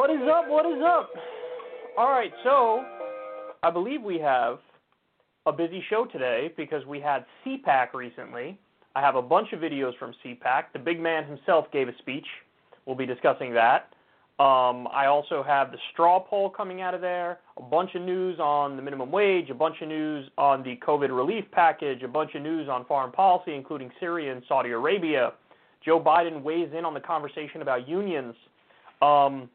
What is up? What is up? All right, so I believe we have a busy show today because we had CPAC recently. I have a bunch of videos from CPAC. The big man himself gave a speech. We'll be discussing that. Um, I also have the straw poll coming out of there, a bunch of news on the minimum wage, a bunch of news on the COVID relief package, a bunch of news on foreign policy, including Syria and Saudi Arabia. Joe Biden weighs in on the conversation about unions. Um,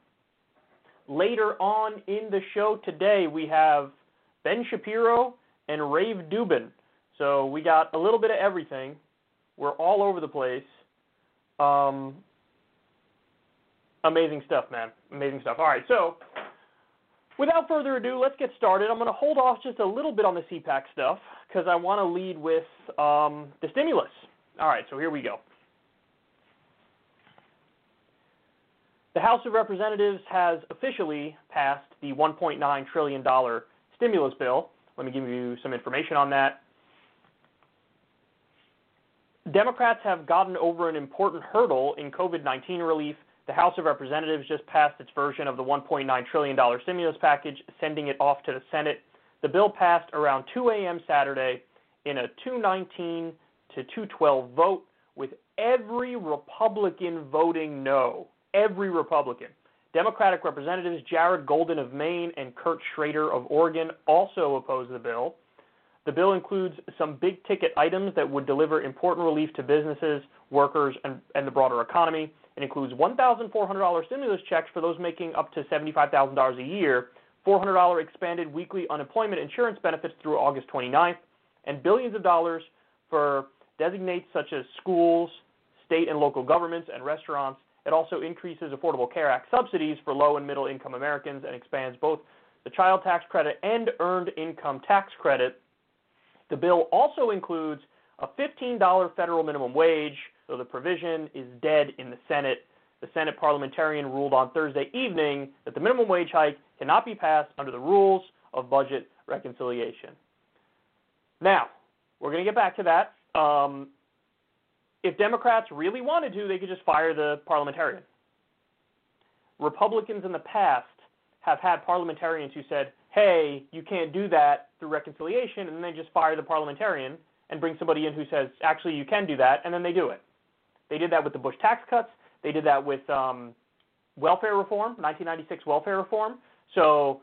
later on in the show today, we have Ben Shapiro and Rave Dubin. So we got a little bit of everything. We're all over the place. Um, amazing stuff, man. Amazing stuff. All right, so without further ado, let's get started. I'm going to hold off just a little bit on the CPAC stuff because I want to lead with um, the stimulus. All right, so here we go. The House of Representatives has officially passed the $1.9 trillion stimulus bill. Let me give you some information on that. Democrats have gotten over an important hurdle in COVID 19 relief. The House of Representatives just passed its version of the $1.9 trillion stimulus package, sending it off to the Senate. The bill passed around 2 a.m. Saturday in a 219 to 212 vote, with every Republican voting no. Every Republican. Democratic Representatives Jared Golden of Maine and Kurt Schrader of Oregon also oppose the bill. The bill includes some big ticket items that would deliver important relief to businesses, workers, and, and the broader economy. It includes $1,400 stimulus checks for those making up to $75,000 a year, $400 expanded weekly unemployment insurance benefits through August 29th, and billions of dollars for designates such as schools, state and local governments, and restaurants. It also increases Affordable Care Act subsidies for low and middle income Americans and expands both the child tax credit and earned income tax credit the bill also includes a $15 federal minimum wage, though the provision is dead in the Senate. The Senate parliamentarian ruled on Thursday evening that the minimum wage hike cannot be passed under the rules of budget reconciliation. Now, we're going to get back to that. Um, if Democrats really wanted to, they could just fire the parliamentarian. Republicans in the past have had parliamentarians who said, hey, you can't do that through reconciliation, and then they just fire the parliamentarian and bring somebody in who says, actually, you can do that, and then they do it. They did that with the Bush tax cuts. They did that with um, welfare reform, 1996 welfare reform. So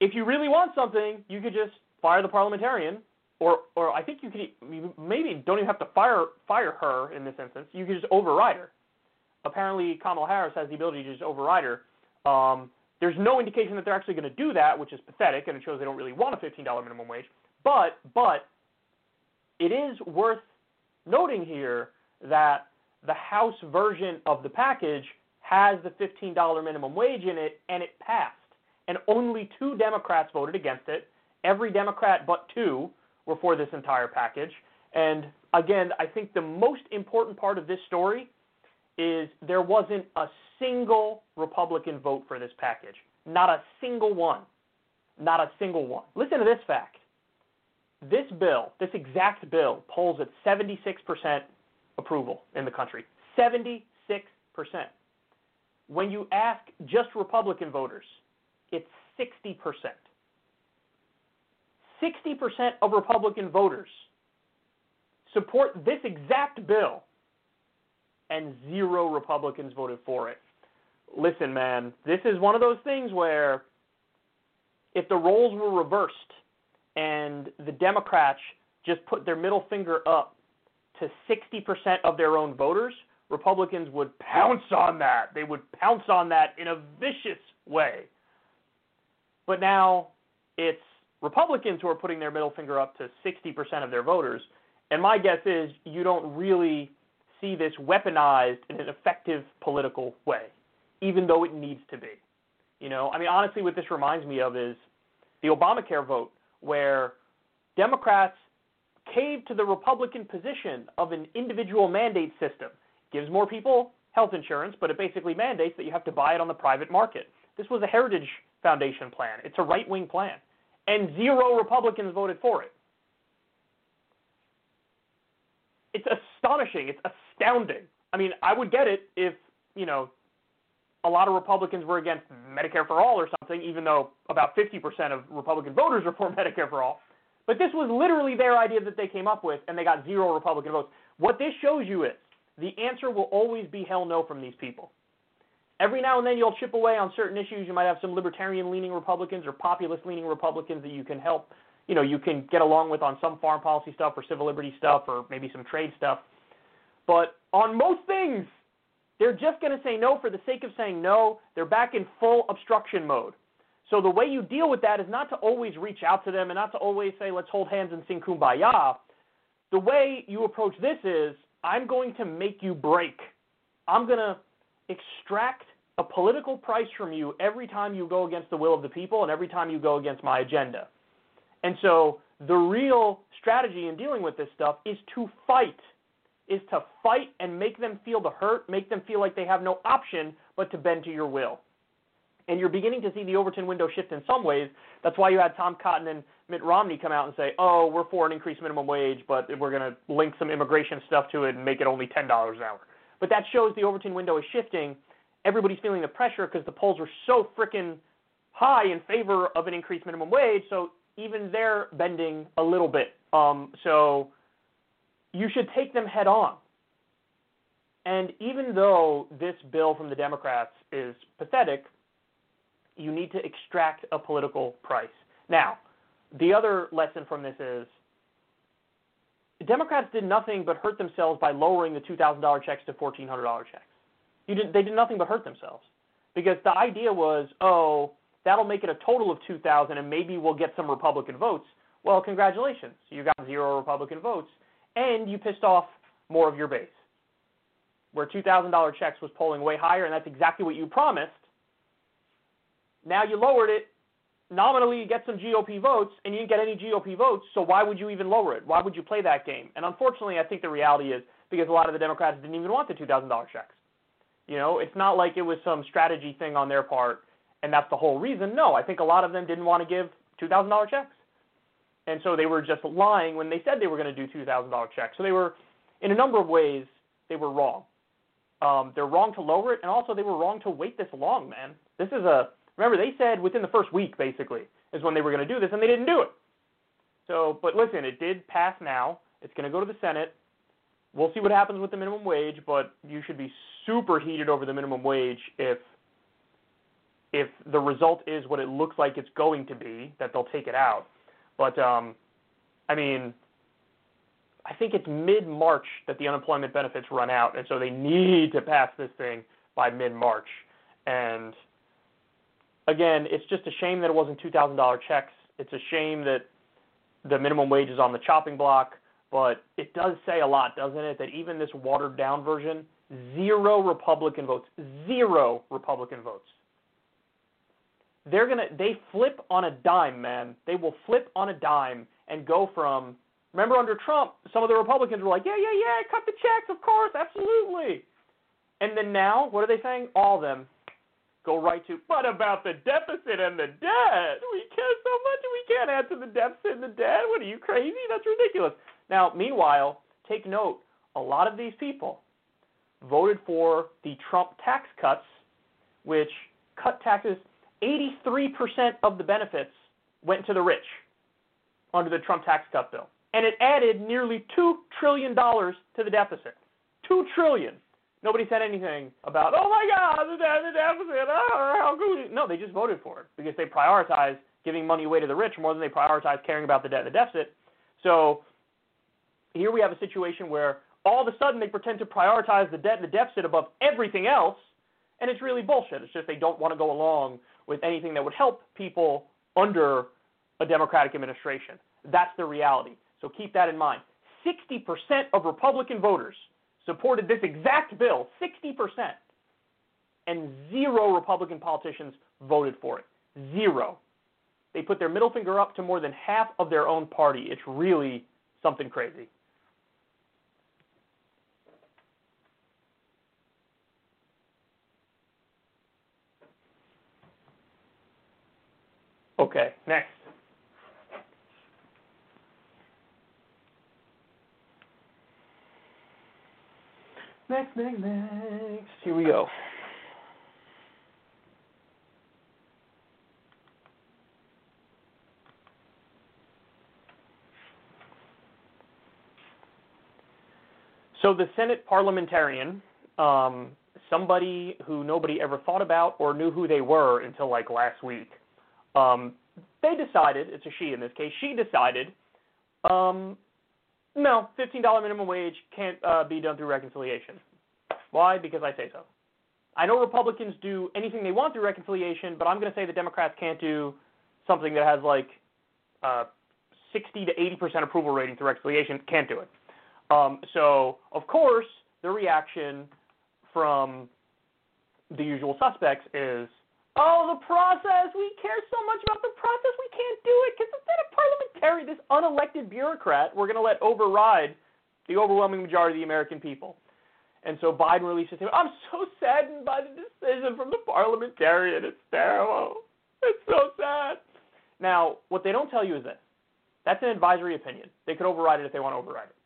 if you really want something, you could just fire the parliamentarian, or or I think you could you maybe don't even have to fire fire her in this instance. You could just override her. Apparently, Kamala Harris has the ability to just override her. Um, there's no indication that they're actually going to do that, which is pathetic, and it shows they don't really want a $15 minimum wage. But but it is worth noting here that the House version of the package has the $15 minimum wage in it, and it passed. And only two Democrats voted against it. Every Democrat but two were for this entire package. And again, I think the most important part of this story is there wasn't a single Republican vote for this package. Not a single one. Not a single one. Listen to this fact. This bill, this exact bill, polls at 76% approval in the country. 76%. When you ask just Republican voters, it's 60%. 60% of Republican voters support this exact bill, and zero Republicans voted for it listen, man, this is one of those things where if the roles were reversed and the Democrats just put their middle finger up to 60% of their own voters, Republicans would pounce on that. They would pounce on that in a vicious way. But now it's Republicans who are putting their middle finger up to 60% of their voters. And my guess is you don't really see this weaponized in an effective political way even though it needs to be. You know, I mean, honestly, what this reminds me of is the Obamacare vote, where Democrats caved to the Republican position of an individual mandate system. Gives more people health insurance, but it basically mandates that you have to buy it on the private market. This was a Heritage Foundation plan. It's a right wing plan. And zero Republicans voted for it. It's astonishing. It's astounding. I mean, I would get it if, you know, a lot of Republicans were against Medicare for all or something, even though about 50% of Republican voters are for Medicare for all. But this was literally their idea that they came up with, and they got zero Republican votes. What this shows you is the answer will always be hell no from these people. Every now and then you'll chip away on certain issues. You might have some libertarian leaning Republicans or populist leaning Republicans that you can help, you know, you can get along with on some foreign policy stuff or civil liberty stuff or maybe some trade stuff. But on most things, they're just going to say no for the sake of saying no. They're back in full obstruction mode. So the way you deal with that is not to always reach out to them and not to always say, let's hold hands and sing kumbaya. The way you approach this is, I'm going to make you break. I'm going to extract a political price from you every time you go against the will of the people and every time you go against my agenda. And so the real strategy in dealing with this stuff is to fight is to fight and make them feel the hurt, make them feel like they have no option but to bend to your will. And you're beginning to see the Overton window shift in some ways. That's why you had Tom Cotton and Mitt Romney come out and say, oh, we're for an increased minimum wage, but we're going to link some immigration stuff to it and make it only $10 an hour. But that shows the Overton window is shifting. Everybody's feeling the pressure because the polls are so freaking high in favor of an increased minimum wage. So even they're bending a little bit. Um, so you should take them head on. And even though this bill from the Democrats is pathetic, you need to extract a political price. Now, the other lesson from this is Democrats did nothing but hurt themselves by lowering the $2,000 checks to $1,400 checks. Did, they did nothing but hurt themselves because the idea was, oh, that'll make it a total of 2,000 and maybe we'll get some Republican votes. Well, congratulations, you got zero Republican votes and you pissed off more of your base. Where $2,000 checks was polling way higher, and that's exactly what you promised. Now you lowered it. Nominally, you get some GOP votes, and you didn't get any GOP votes, so why would you even lower it? Why would you play that game? And unfortunately, I think the reality is because a lot of the Democrats didn't even want the $2,000 checks. You know, it's not like it was some strategy thing on their part, and that's the whole reason. No, I think a lot of them didn't want to give $2,000 checks. And so they were just lying when they said they were going to do $2,000 checks. So they were, in a number of ways, they were wrong. Um, they're wrong to lower it, and also they were wrong to wait this long, man. This is a, remember, they said within the first week, basically, is when they were going to do this, and they didn't do it. So, but listen, it did pass now. It's going to go to the Senate. We'll see what happens with the minimum wage, but you should be super heated over the minimum wage if if the result is what it looks like it's going to be, that they'll take it out. But um, I mean, I think it's mid March that the unemployment benefits run out, and so they need to pass this thing by mid March. And again, it's just a shame that it wasn't two thousand dollar checks. It's a shame that the minimum wage is on the chopping block, but it does say a lot, doesn't it? That even this watered down version, zero Republican votes, zero Republican votes they're gonna they flip on a dime, man. They will flip on a dime and go from remember under Trump, some of the Republicans were like, Yeah, yeah, yeah, cut the checks, of course, absolutely. And then now, what are they saying? All of them go right to what about the deficit and the debt? We care so much we can't to the deficit and the debt. What are you crazy? That's ridiculous. Now, meanwhile, take note, a lot of these people voted for the Trump tax cuts, which cut taxes 83% of the benefits went to the rich under the Trump tax cut bill. And it added nearly $2 trillion to the deficit. $2 trillion. Nobody said anything about, oh my God, the, the deficit, oh, ah, how good. No, they just voted for it because they prioritized giving money away to the rich more than they prioritized caring about the debt and the deficit. So here we have a situation where all of a sudden they pretend to prioritize the debt and the deficit above everything else, and it's really bullshit. It's just they don't want to go along with anything that would help people under a Democratic administration. That's the reality. So keep that in mind. 60% of Republican voters supported this exact bill, 60%, and zero Republican politicians voted for it. Zero. They put their middle finger up to more than half of their own party. It's really something crazy. Okay, next. Next, next, next. Here we go. So the Senate parliamentarian, um, somebody who nobody ever thought about or knew who they were until like last week, um, they decided, it's a she in this case, she decided um, no, $15 minimum wage can't uh, be done through reconciliation. Why? Because I say so. I know Republicans do anything they want through reconciliation, but I'm going to say the Democrats can't do something that has like uh, 60 to 80 percent approval rating through reconciliation. Can't do it. Um, so, of course, the reaction from the usual suspects is, oh, the process. We care so much about the process, we can't do it because instead of parliamentary, this unelected bureaucrat, we're going to let override the overwhelming majority of the American people. And so Biden released a statement. I'm so saddened by the decision from the parliamentarian. It's terrible. It's so sad. Now, what they don't tell you is this. That's an advisory opinion. They could override it if they want to override it.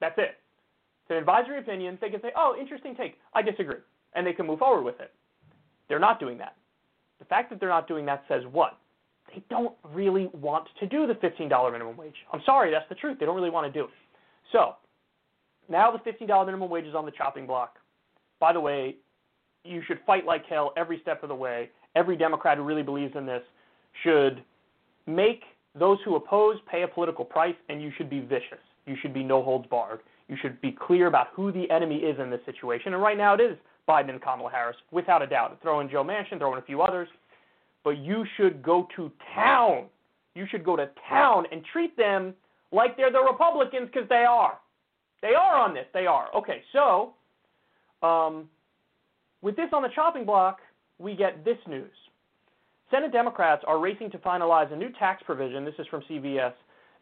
That's it. It's an advisory opinion. They can say, oh, interesting take. I disagree. And they can move forward with it. They're not doing that. The fact that they're not doing that says what? They don't really want to do the $15 minimum wage. I'm sorry, that's the truth. They don't really want to do it. So, now the $15 minimum wage is on the chopping block. By the way, you should fight like hell every step of the way. Every Democrat who really believes in this should make those who oppose pay a political price, and you should be vicious. You should be no holds barred. You should be clear about who the enemy is in this situation. And right now it is Biden and Kamala Harris, without a doubt. Throw in Joe Manchin, throw in a few others. But you should go to town. You should go to town and treat them like they're the Republicans because they are. They are on this. They are. Okay, so um, with this on the chopping block, we get this news. Senate Democrats are racing to finalize a new tax provision, this is from CBS,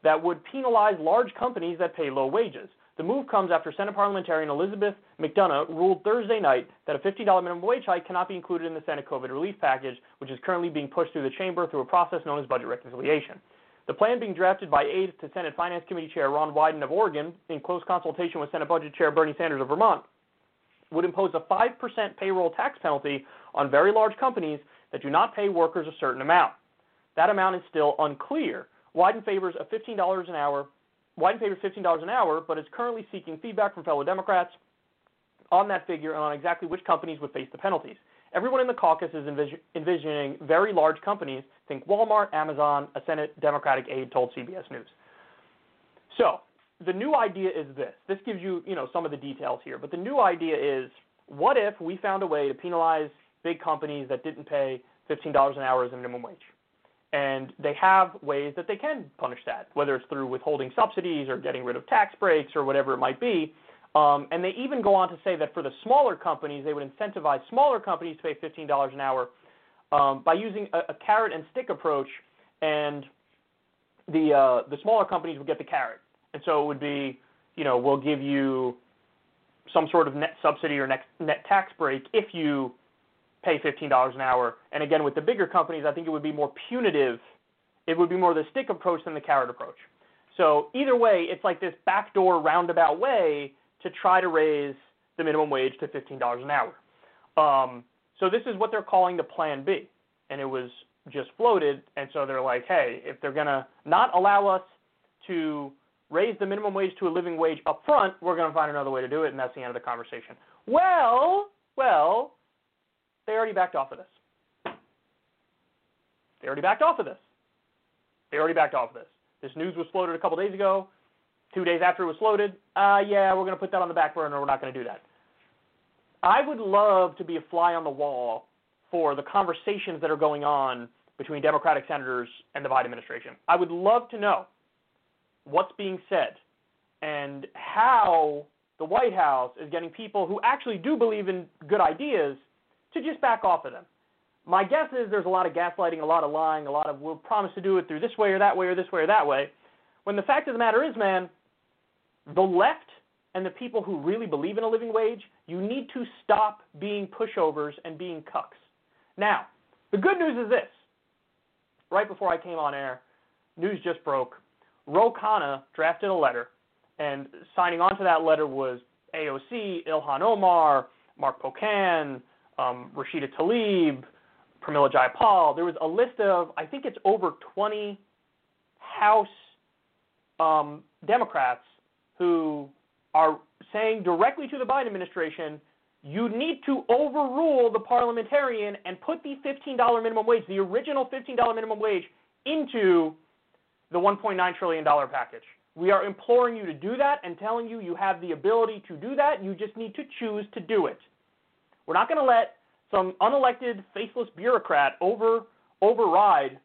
that would penalize large companies that pay low wages. The move comes after Senate parliamentarian Elizabeth McDonough ruled Thursday night that a $50 minimum wage hike cannot be included in the Senate COVID relief package, which is currently being pushed through the chamber through a process known as budget reconciliation. The plan being drafted by aides to Senate Finance Committee Chair Ron Wyden of Oregon, in close consultation with Senate Budget Chair Bernie Sanders of Vermont, would impose a 5% payroll tax penalty on very large companies that do not pay workers a certain amount. That amount is still unclear. Wyden favors a $15 an hour. Wyden favors $15 an hour, but is currently seeking feedback from fellow Democrats on that figure and on exactly which companies would face the penalties. Everyone in the caucus is envis- envisioning very large companies. Think Walmart, Amazon, a Senate Democratic aide told CBS News. So the new idea is this. This gives you, you know, some of the details here, but the new idea is what if we found a way to penalize big companies that didn't pay $15 an hour as a minimum wage? And they have ways that they can punish that, whether it's through withholding subsidies or getting rid of tax breaks or whatever it might be. Um, and they even go on to say that for the smaller companies, they would incentivize smaller companies to pay $15 an hour um, by using a, a, carrot and stick approach, and the uh, the smaller companies would get the carrot. And so it would be, you know, we'll give you some sort of net subsidy or net, net tax break if you pay $15 an hour. And again, with the bigger companies, I think it would be more punitive. It would be more the stick approach than the carrot approach. So either way, it's like this backdoor roundabout way to try to raise the minimum wage to $15 an hour. Um, so this is what they're calling the Plan B, and it was just floated. And so they're like, hey, if they're going to not allow us to raise the minimum wage to a living wage up front, we're going to find another way to do it, and that's the end of the conversation. Well, well, they already backed off of this. They already backed off of this. They already backed off of this. This news was floated a couple days ago. Two days after it was floated, uh, yeah, we're going to put that on the back burner. We're not going to do that. I would love to be a fly on the wall for the conversations that are going on between Democratic senators and the Biden administration. I would love to know what's being said and how the White House is getting people who actually do believe in good ideas to just back off of them. My guess is there's a lot of gaslighting, a lot of lying, a lot of we'll promise to do it through this way or that way or this way or that way. When the fact of the matter is, man, the left and the people who really believe in a living wage, you need to stop being pushovers and being cucks. Now, the good news is this. Right before I came on air, news just broke. Ro Khanna drafted a letter, and signing on to that letter was AOC, Ilhan Omar, Mark Pocan, um, Rashida Tlaib, Pramila Jayapal. There was a list of, I think it's over 20 House um, Democrats who are saying directly to the Biden administration, you need to overrule the parliamentarian and put the $15 minimum wage, the original $15 minimum wage, into the $1.9 trillion package. We are imploring you to do that and telling you you have the ability to do that. You just need to choose to do it. We're not going to let some unelected, faceless bureaucrat over override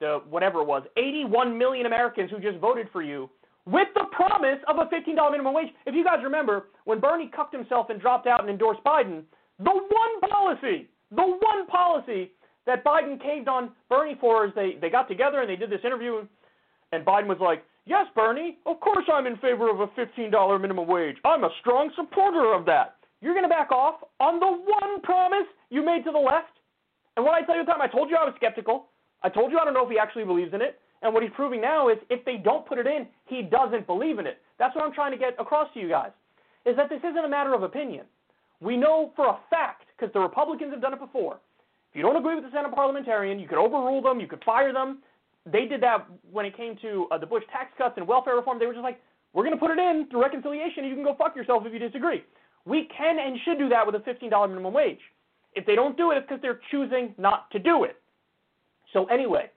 the whatever it was, 81 million Americans who just voted for you with the promise of a $15 minimum wage. If you guys remember, when Bernie cucked himself and dropped out and endorsed Biden, the one policy, the one policy that Biden caved on Bernie for is they, they got together and they did this interview, and Biden was like, Yes, Bernie, of course I'm in favor of a $15 minimum wage. I'm a strong supporter of that. You're going to back off on the one promise you made to the left? And what I tell you at the time, I told you I was skeptical. I told you I don't know if he actually believes in it. And what he's proving now is if they don't put it in, he doesn't believe in it. That's what I'm trying to get across to you guys, is that this isn't a matter of opinion. We know for a fact, because the Republicans have done it before, if you don't agree with the Senate parliamentarian, you could overrule them, you could fire them. They did that when it came to uh, the Bush tax cuts and welfare reform. They were just like, we're going to put it in through reconciliation, and you can go fuck yourself if you disagree. We can and should do that with a $15 minimum wage. If they don't do it, it's because they're choosing not to do it. So anyway,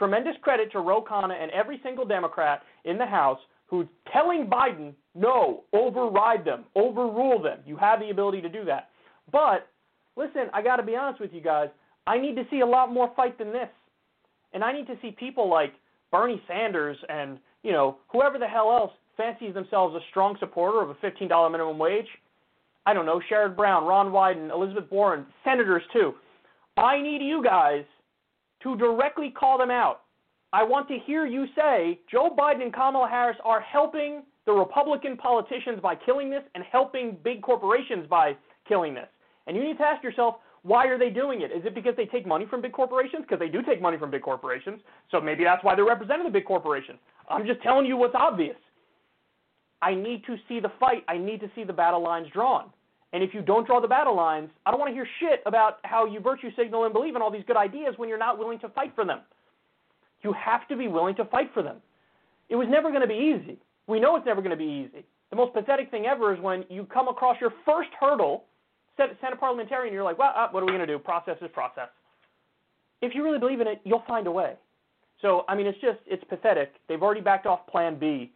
tremendous credit to Ro Khanna and every single Democrat in the House who's telling Biden, no, override them, overrule them. You have the ability to do that. But listen, I got to be honest with you guys. I need to see a lot more fight than this. And I need to see people like Bernie Sanders and, you know, whoever the hell else fancies themselves a strong supporter of a $15 minimum wage. I don't know, Sherrod Brown, Ron Wyden, Elizabeth Warren, senators too. I need you guys to directly call them out. I want to hear you say Joe Biden and Kamala Harris are helping the Republican politicians by killing this and helping big corporations by killing this. And you need to ask yourself, why are they doing it? Is it because they take money from big corporations? Because they do take money from big corporations. So maybe that's why they're representing the big corporations. I'm just telling you what's obvious. I need to see the fight. I need to see the battle lines drawn. And if you don't draw the battle lines, I don't want to hear shit about how you virtue signal and believe in all these good ideas when you're not willing to fight for them. You have to be willing to fight for them. It was never going to be easy. We know it's never going to be easy. The most pathetic thing ever is when you come across your first hurdle, Senate parliamentarian, you're like, well, uh, what are we going to do? Process is process. If you really believe in it, you'll find a way. So, I mean, it's just, it's pathetic. They've already backed off Plan B.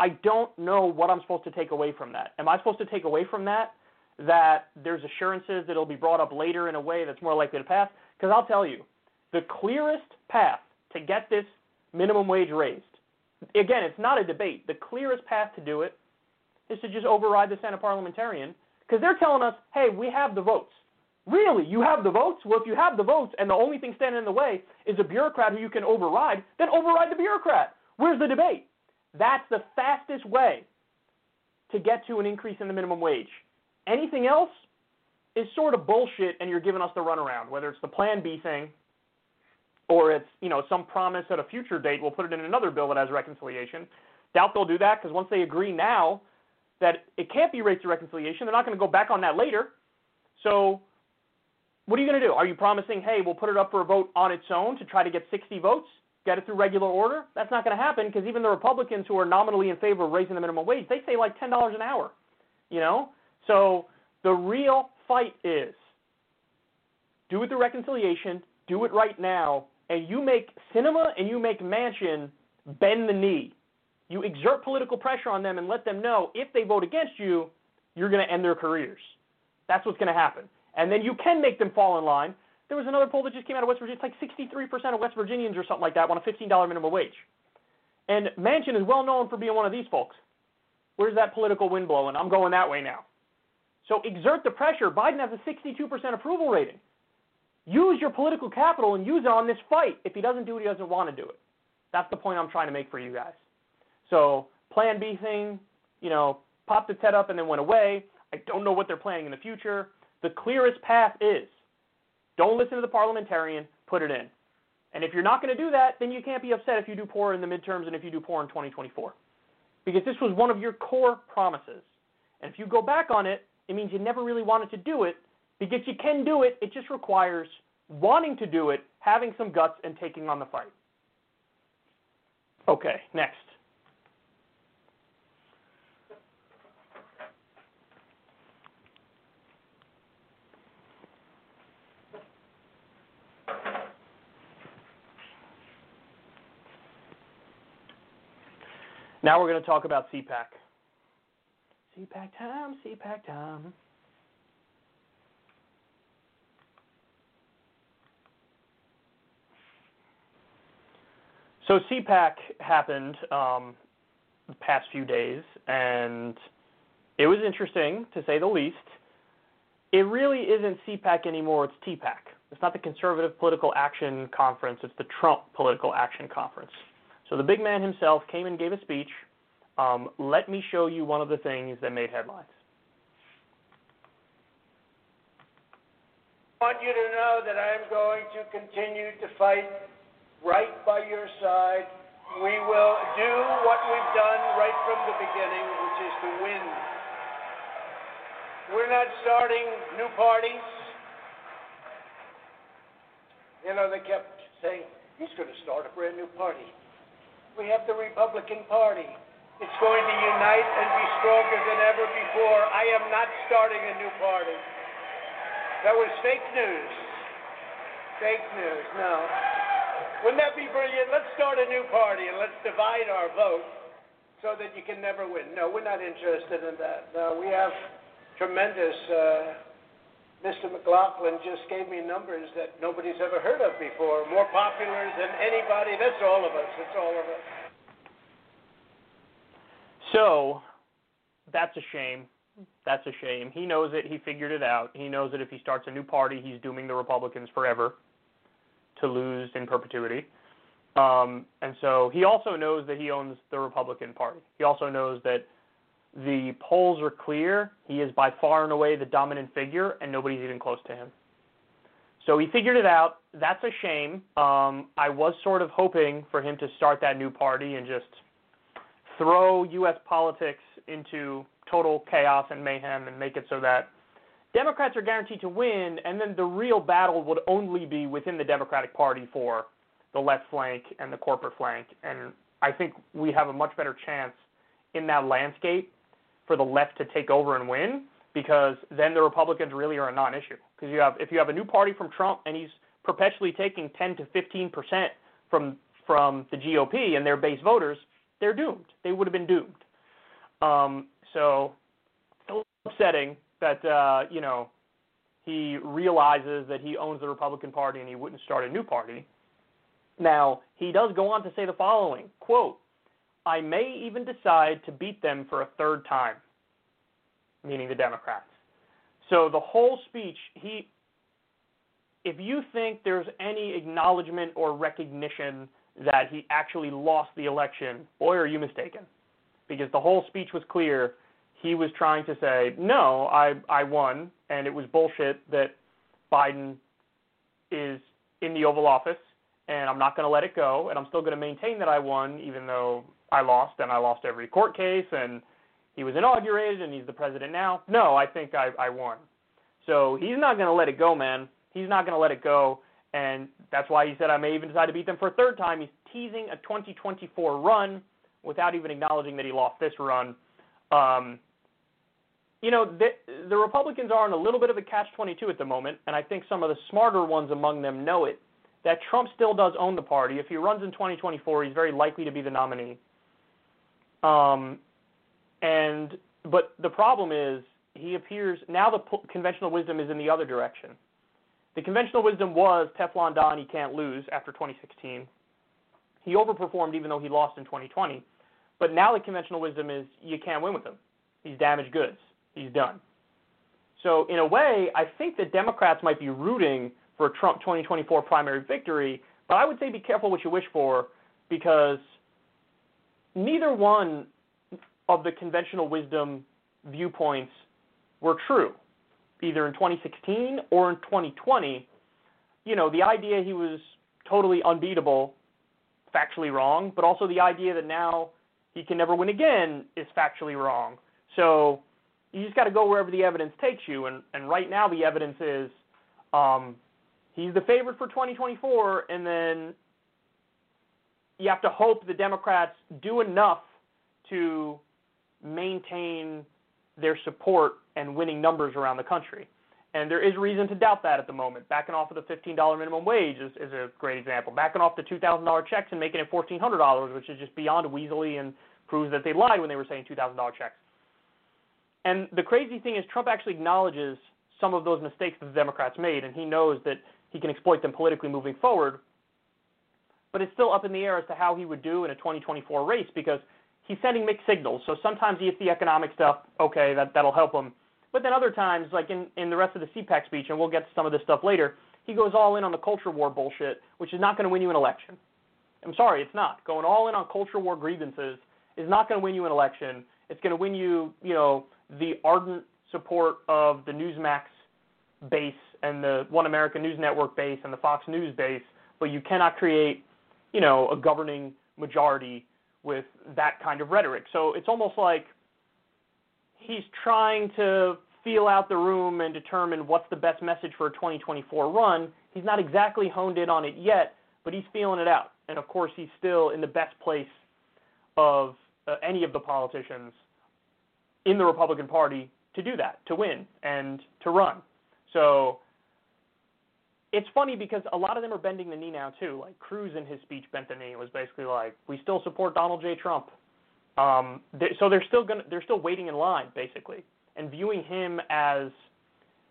I don't know what I'm supposed to take away from that. Am I supposed to take away from that that there's assurances that it'll be brought up later in a way that's more likely to pass? Because I'll tell you, the clearest path to get this minimum wage raised, again, it's not a debate. The clearest path to do it is to just override the Senate parliamentarian because they're telling us, hey, we have the votes. Really? You have the votes? Well, if you have the votes and the only thing standing in the way is a bureaucrat who you can override, then override the bureaucrat. Where's the debate? That's the fastest way to get to an increase in the minimum wage. Anything else is sort of bullshit, and you're giving us the runaround. Whether it's the Plan B thing, or it's you know some promise at a future date, we'll put it in another bill that has reconciliation. Doubt they'll do that because once they agree now that it can't be raised to reconciliation, they're not going to go back on that later. So, what are you going to do? Are you promising, hey, we'll put it up for a vote on its own to try to get 60 votes, get it through regular order? That's not going to happen because even the Republicans who are nominally in favor of raising the minimum wage, they say like $10 an hour. You know, so the real fight is do it through reconciliation, do it right now, and you make Sinema and you make Manchin bend the knee. You exert political pressure on them and let them know if they vote against you, you're going to end their careers. That's what's going to happen. And then you can make them fall in line. There was another poll that just came out of West Virginia. It's like 63% of West Virginians or something like that want a $15 minimum wage. And Manchin is well known for being one of these folks. Where's that political wind blowing? I'm going that way now. So exert the pressure. Biden has a 62% approval rating. Use your political capital and use it on this fight. If he doesn't do it, he doesn't want to do it. That's the point I'm trying to make for you guys. So Plan B thing, you know, popped its head up and then went away. I don't know what they're planning in the future. The clearest path is don't listen to the parliamentarian, put it in. And if you're not going to do that, then you can't be upset if you do poor in the midterms and if you do poor in 2024. Because this was one of your core promises. And if you go back on it, it means you never really wanted to do it because you can do it. It just requires wanting to do it, having some guts, and taking on the fight. Okay, next. Now we're going to talk about CPAC. CPAC time, CPAC time. So CPAC happened um, the past few days, and it was interesting to say the least. It really isn't CPAC anymore; it's TPAC. It's not the Conservative Political Action Conference; it's the Trump Political Action Conference. So the big man himself came and gave a speech. Um, let me show you one of the things that made headlines. I want you to know that I am going to continue to fight right by your side. We will do what we've done right from the beginning, which is to win. We're not starting new parties. You know, they kept saying, he's going to start a brand new party. We have the Republican Party. It's going to unite and be stronger than ever before. I am not starting a new party. That was fake news. Fake news, no. Wouldn't that be brilliant? Let's start a new party and let's divide our vote so that you can never win. No, we're not interested in that. No, we have tremendous. Uh, Mr. McLaughlin just gave me numbers that nobody's ever heard of before. More popular than anybody. That's all of us. That's all of us. So, that's a shame. That's a shame. He knows it. He figured it out. He knows that if he starts a new party, he's dooming the Republicans forever to lose in perpetuity. Um, and so he also knows that he owns the Republican Party. He also knows that the polls are clear. He is by far and away the dominant figure, and nobody's even close to him. So he figured it out. That's a shame. Um, I was sort of hoping for him to start that new party and just throw U.S. politics into total chaos and mayhem and make it so that Democrats are guaranteed to win, and then the real battle would only be within the Democratic Party for the left flank and the corporate flank. And I think we have a much better chance in that landscape for the left to take over and win because then the Republicans really are a non-issue. Because you have if you have a new party from Trump and he's perpetually taking 10 to 15 percent from from the GOP and their base voters, they're doomed. They would have been doomed. Um, so upsetting that uh, you know he realizes that he owns the Republican Party and he wouldn't start a new party. Now he does go on to say the following quote: "I may even decide to beat them for a third time," meaning the Democrats. So the whole speech, he, if you think there's any acknowledgement or recognition that he actually lost the election, boy, are you mistaken, because the whole speech was clear he was trying to say, no, I, I won, and it was bullshit that Biden is in the Oval Office, and I'm not going to let it go, and I'm still going to maintain that I won, even though I lost, and I lost every court case, and he was inaugurated, and he's the president now. No, I think I, I won. So he's not going to let it go, man. He's not going to let it go, and that's why he said I may even decide to beat them for a third time. He's teasing a 2024 run without even acknowledging that he lost this run. Um, you know, the, the Republicans are in a little bit of a catch-22 at the moment, and I think some of the smarter ones among them know it. That Trump still does own the party. If he runs in 2024, he's very likely to be the nominee. Um, and but the problem is he appears now the conventional wisdom is in the other direction. The conventional wisdom was Teflon Don, he can't lose after 2016. He overperformed even though he lost in 2020. But now the conventional wisdom is you can't win with him. He's damaged goods he's done. So in a way, I think that Democrats might be rooting for a Trump 2024 primary victory, but I would say be careful what you wish for because neither one of the conventional wisdom viewpoints were true, either in 2016 or in 2020. You know, the idea he was totally unbeatable, factually wrong, but also the idea that now he can never win again is factually wrong. So you just got to go wherever the evidence takes you. And, and right now, the evidence is um, he's the favorite for 2024, and then you have to hope the Democrats do enough to maintain their support and winning numbers around the country. And there is reason to doubt that at the moment. Backing off of the $15 minimum wage is, is a great example. Backing off the $2,000 checks and making it $1,400, which is just beyond weaselly and proves that they lied when they were saying $2,000 checks. And the crazy thing is, Trump actually acknowledges some of those mistakes that the Democrats made, and he knows that he can exploit them politically moving forward. But it's still up in the air as to how he would do in a 2024 race because he's sending mixed signals. So sometimes he gets the economic stuff, okay, that that'll help him. But then other times, like in in the rest of the CPAC speech, and we'll get to some of this stuff later, he goes all in on the culture war bullshit, which is not going to win you an election. I'm sorry, it's not. Going all in on culture war grievances is not going to win you an election. It's going to win you, you know, the ardent support of the Newsmax base and the One American News Network base and the Fox News base, but you cannot create, you know, a governing majority with that kind of rhetoric. So it's almost like he's trying to feel out the room and determine what's the best message for a 2024 run. He's not exactly honed in on it yet, but he's feeling it out. And of course, he's still in the best place of uh, any of the politicians in the Republican Party to do that, to win and to run. So it's funny because a lot of them are bending the knee now too. Like Cruz in his speech bent the knee. It was basically like, "We still support Donald J. Trump." Um, they, so they're still gonna, they're still waiting in line basically, and viewing him as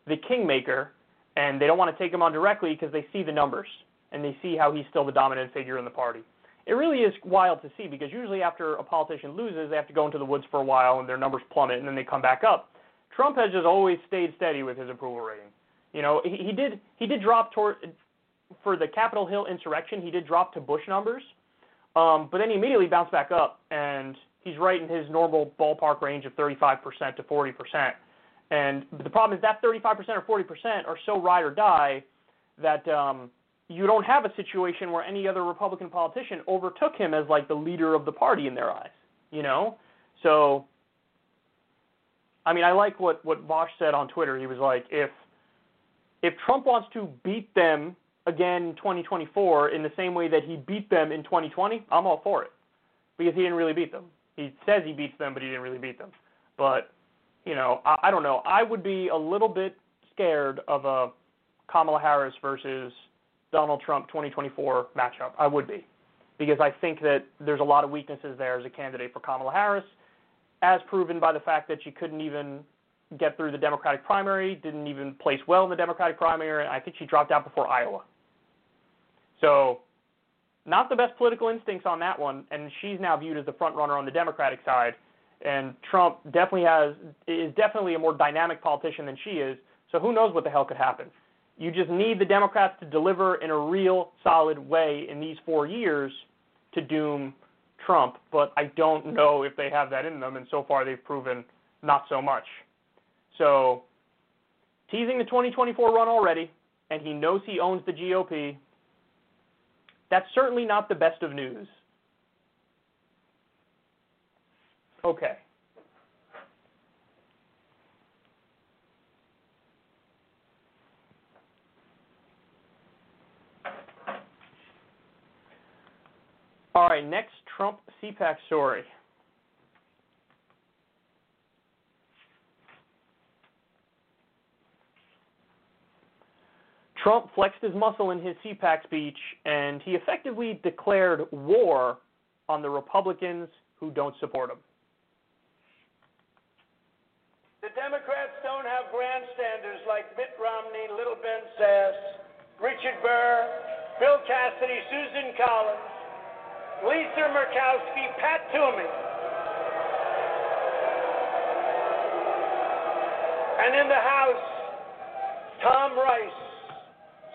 the kingmaker, and they don't want to take him on directly because they see the numbers and they see how he's still the dominant figure in the party. It really is wild to see because usually after a politician loses, they have to go into the woods for a while and their numbers plummet and then they come back up. Trump has just always stayed steady with his approval rating. You know, he, he did he did drop toward for the Capitol Hill insurrection. He did drop to Bush numbers, um, but then he immediately bounced back up, and he's right in his normal ballpark range of 35% to 40%. And the problem is that 35% or 40% are so ride or die that um, you don't have a situation where any other Republican politician overtook him as like the leader of the party in their eyes. You know, so I mean, I like what what Vaush said on Twitter. He was like, if if Trump wants to beat them again in 2024 in the same way that he beat them in 2020, I'm all for it because he didn't really beat them. He says he beats them, but he didn't really beat them. But you know, I, I don't know. I would be a little bit scared of a Kamala Harris versus Donald Trump 2024 matchup. I would be because I think that there's a lot of weaknesses there as a candidate for Kamala Harris as proven by the fact that she couldn't even get through the Democratic primary, didn't even place well in the Democratic primary, and I think she dropped out before Iowa. So, not the best political instincts on that one, and she's now viewed as the front runner on the Democratic side. And Trump definitely has is definitely a more dynamic politician than she is. So who knows what the hell could happen? You just need the Democrats to deliver in a real solid way in these four years to doom Trump, but I don't know if they have that in them, and so far they've proven not so much. So, teasing the 2024 run already, and he knows he owns the GOP. That's certainly not the best of news. Okay. All right, next Trump CPAC story. Trump flexed his muscle in his CPAC speech, and he effectively declared war on the Republicans who don't support him. The Democrats don't have grandstanders like Mitt Romney, Little Ben Sasse, Richard Burr, Bill Cassidy, Susan Collins, Lisa Murkowski, Pat Toomey. And in the House, Tom Rice,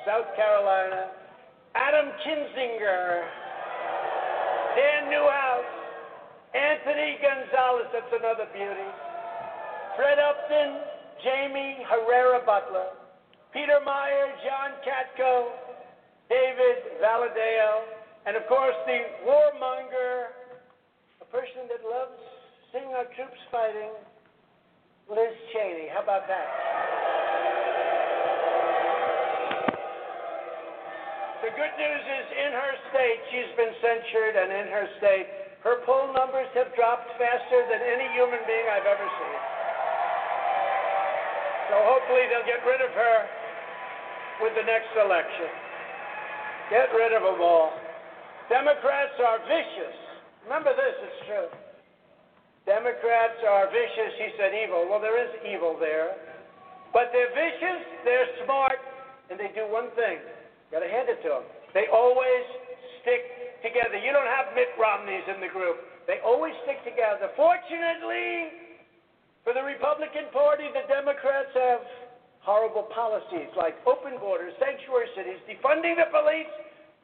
South Carolina, Adam Kinzinger, Dan Newhouse, Anthony Gonzalez, that's another beauty, Fred Upton, Jaime Herrera Beutler, Peter Meijer, John Katko, David Valadao, and of course, the warmonger, a person that loves seeing our troops fighting, Liz Cheney. How about that? The good news is in her state, she's been censured, and in her state, her poll numbers have dropped faster than any human being I've ever seen. So hopefully they'll get rid of her with the next election. Get rid of them all. Democrats are vicious. Remember this, it's true. Democrats are vicious. He said evil. Well, there is evil there. But they're vicious, they're smart, and they do one thing. Got to hand it to them. They always stick together. You don't have Mitt Romneys in the group. They always stick together. Fortunately, for the Republican Party, the Democrats have horrible policies like open borders, sanctuary cities, defunding the police,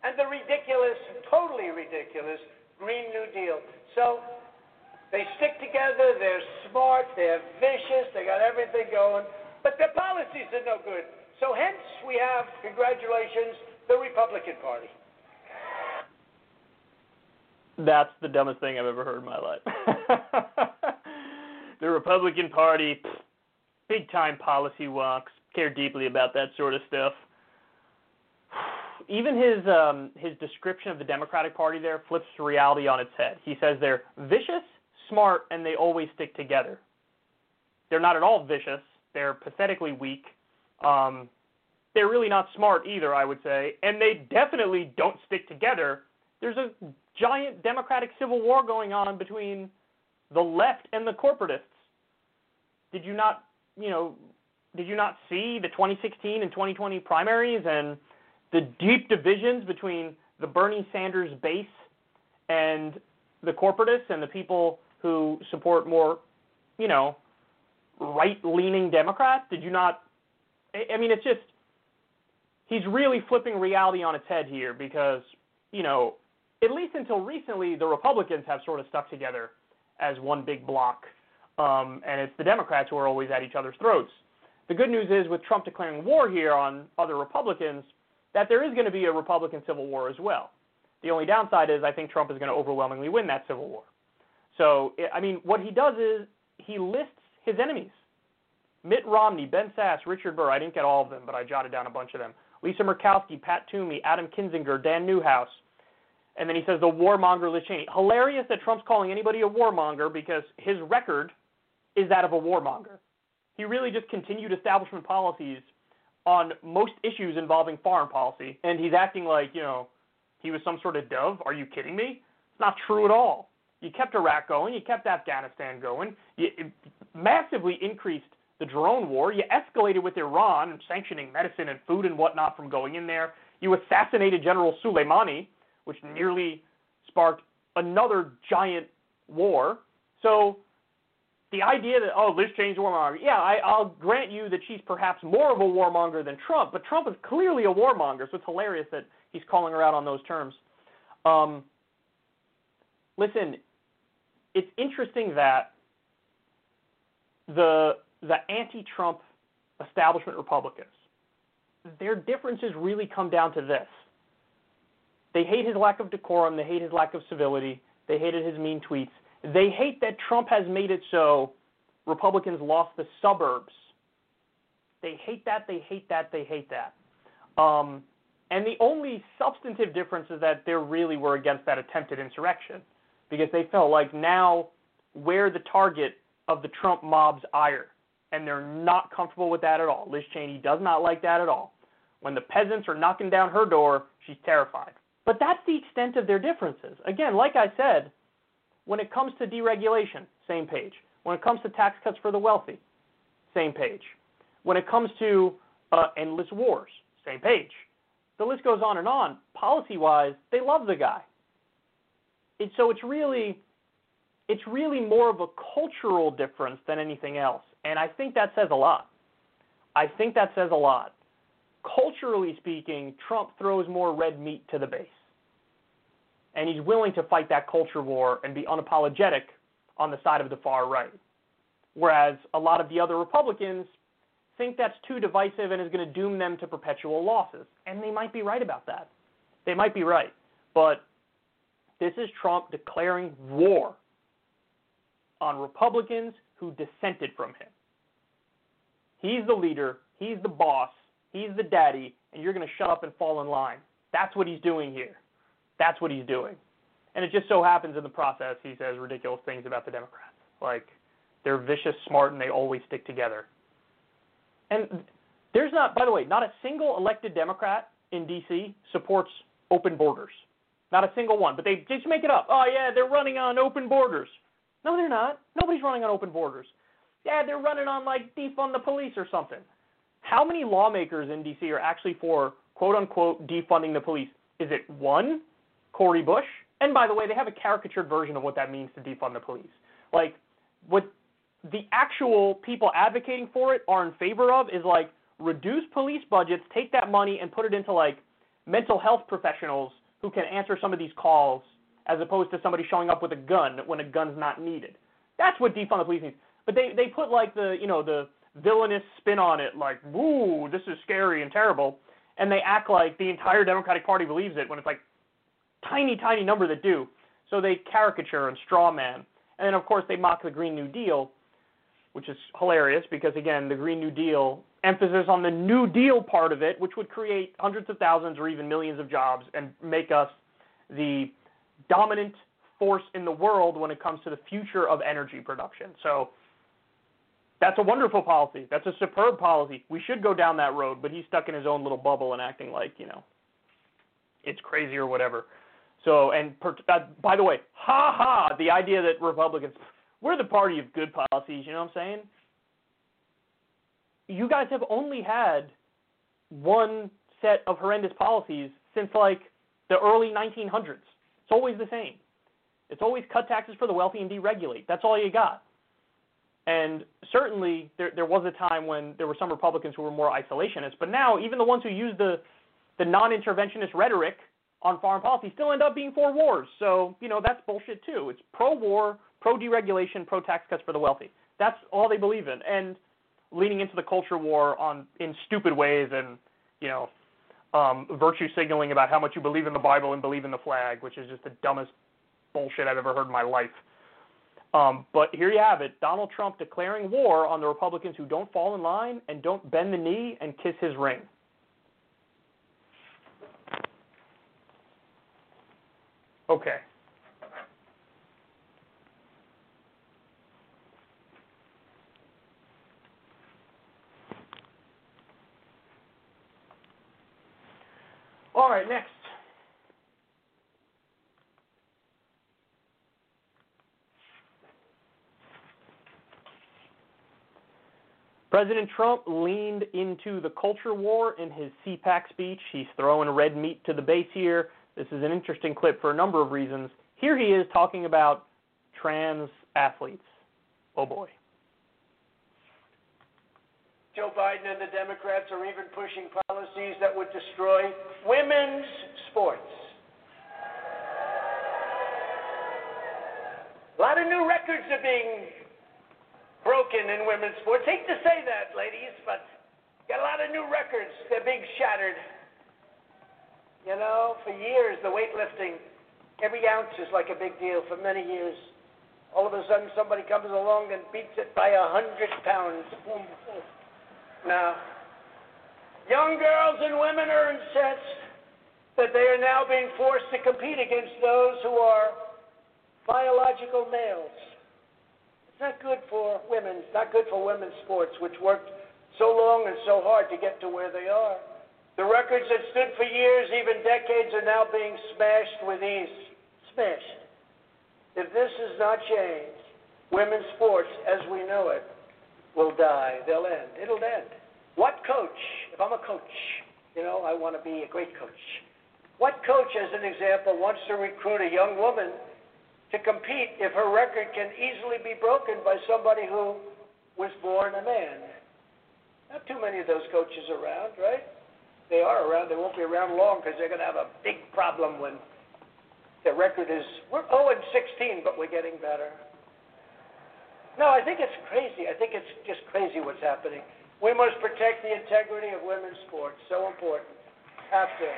and the ridiculous, totally ridiculous Green New Deal. So they stick together, they're smart, they're vicious, they got everything going but their policies are no good. So hence we have, congratulations, the Republican Party. That's the dumbest thing I've ever heard in my life. the Republican Party, big time policy wonks, care deeply about that sort of stuff. Even his um, his description of the Democratic Party there flips reality on its head. He says they're vicious, smart, and they always stick together. They're not at all vicious. They're pathetically weak. Um, they're really not smart either, I would say, and they definitely don't stick together. There's a giant democratic civil war going on between the left and the corporatists. Did you not, you know, did you not see the 2016 and 2020 primaries and the deep divisions between the Bernie Sanders base and the corporatists and the people who support more, you know, right-leaning Democrats? Did you not? I mean, it's just he's really flipping reality on its head here because you know, at least until recently, the Republicans have sort of stuck together as one big block, um, and it's the Democrats who are always at each other's throats. The good news is, with Trump declaring war here on other Republicans, that there is going to be a Republican civil war as well. The only downside is I think Trump is going to overwhelmingly win that civil war. So, I mean, what he does is he lists his enemies. Mitt Romney, Ben Sasse, Richard Burr. I didn't get all of them, but I jotted down a bunch of them. Lisa Murkowski, Pat Toomey, Adam Kinzinger, Dan Newhouse. And then he says the warmonger Liz Cheney. Hilarious that Trump's calling anybody a warmonger because his record is that of a warmonger. He really just continued establishment policies on most issues involving foreign policy, and he's acting like, you know, he was some sort of dove. Are you kidding me? It's not true at all. You kept Iraq going, you kept Afghanistan going, you massively increased the drone war. You escalated with Iran, and sanctioning medicine and food and whatnot from going in there. You assassinated General Soleimani, which nearly sparked another giant war. So the idea that oh Liz Cheney's a warmonger, yeah, I, I'll grant you that she's perhaps more of a warmonger than Trump, but Trump is clearly a warmonger, so it's hilarious that he's calling her out on those terms. Um, listen, it's interesting that the the anti-Trump establishment Republicans, their differences really come down to this. They hate his lack of decorum, they hate his lack of civility, they hated his mean tweets. They hate that Trump has made it so Republicans lost the suburbs. They hate that, they hate that, they hate that. Um, and the only substantive difference is that they really were against that attempted insurrection because they felt like now we're the target of the Trump mob's ire and they're not comfortable with that at all. Liz Cheney does not like that at all. When the peasants are knocking down her door, she's terrified. But that's the extent of their differences. Again, like I said, when it comes to deregulation, same page. When it comes to tax cuts for the wealthy, same page. When it comes to uh, endless wars, same page. The list goes on and on. Policy wise, they love the guy. It, so it's really it's really more of a cultural difference than anything else. And I think that says a lot. I think that says a lot. Culturally speaking, Trump throws more red meat to the base. And he's willing to fight that culture war and be unapologetic on the side of the far right. Whereas a lot of the other Republicans think that's too divisive and is going to doom them to perpetual losses. And they might be right about that. They might be right. But this is Trump declaring war on Republicans who dissented from him. He's the leader, he's the boss, he's the daddy, and you're going to shut up and fall in line. That's what he's doing here. That's what he's doing. And it just so happens in the process he says ridiculous things about the Democrats. Like they're vicious, smart, and they always stick together. And there's not, by the way, not a single elected Democrat in D.C. supports open borders. Not a single one. But they just make it up. Oh, yeah, they're running on open borders. No, they're not. Nobody's running on open borders. Yeah, they're running on like defund the police or something. How many lawmakers in D.C. are actually for quote unquote defunding the police? Is it one, Cori Bush? And by the way, they have a caricatured version of what that means to defund the police. Like, what the actual people advocating for it are in favor of is like reduce police budgets, take that money and put it into like mental health professionals who can answer some of these calls as opposed to somebody showing up with a gun when a gun's not needed. That's what defund the police means. But they they put like the you know the villainous spin on it, like woo, this is scary and terrible, and they act like the entire Democratic Party believes it when it's like tiny tiny number that do. So they caricature and straw man, and then of course they mock the Green New Deal, which is hilarious because again the Green New Deal emphasis on the New Deal part of it, which would create hundreds of thousands or even millions of jobs and make us the dominant force in the world when it comes to the future of energy production. So that's a wonderful policy. That's a superb policy. We should go down that road, but he's stuck in his own little bubble and acting like, you know, it's crazy or whatever. So, and per, uh, by the way, ha ha, the idea that Republicans, we're the party of good policies, you know what I'm saying? You guys have only had one set of horrendous policies since like the early 1900s. It's always the same. It's always cut taxes for the wealthy and deregulate. That's all you got. And certainly there, there was a time when there were some Republicans who were more isolationist, but now even the ones who use the, the non-interventionist rhetoric on foreign policy still end up being for wars. So, you know, that's bullshit too. It's pro-war, pro-deregulation, pro-tax cuts for the wealthy. That's all they believe in. And leaning into the culture war on in stupid ways and, you know, um, virtue signaling about how much you believe in the Bible and believe in the flag, which is just the dumbest bullshit I've ever heard in my life. Um, but here you have it Donald Trump declaring war on the Republicans who don't fall in line and don't bend the knee and kiss his ring. Okay. All right, next. President Trump leaned into the culture war in his CPAC speech. He's throwing red meat to the base here. This is an interesting clip for a number of reasons. Here he is talking about trans athletes. Oh boy. Joe Biden and the Democrats are even pushing policies that would destroy women's sports. A lot of new records are being broken in women's sports. Hate to say that, ladies, but got a lot of new records. They're being shattered. You know, for years, the weightlifting, every ounce is like a big deal for many years. All of a sudden, somebody comes along and beats it by a hundred pounds. Now, young girls and women are incensed that they are now being forced to compete against those who are biological males. It's not good for women. It's not good for women's sports, which worked so long and so hard to get to where they are. The records that stood for years, even decades, are now being smashed with ease. Smashed. If this is not changed, women's sports, as we know it, will die. They'll end. It'll end. What coach, if I'm a coach, you know, I want to be a great coach. What coach, as an example, wants to recruit a young woman to compete if her record can easily be broken by somebody who was born a man. Not too many of those coaches around, right? They are around. They won't be around long because they're going to have a big problem when their record is we're 0 and 16, but we're getting better. No, I think it's crazy. I think it's just crazy what's happening. We must protect the integrity of women's sports. So important. Have to.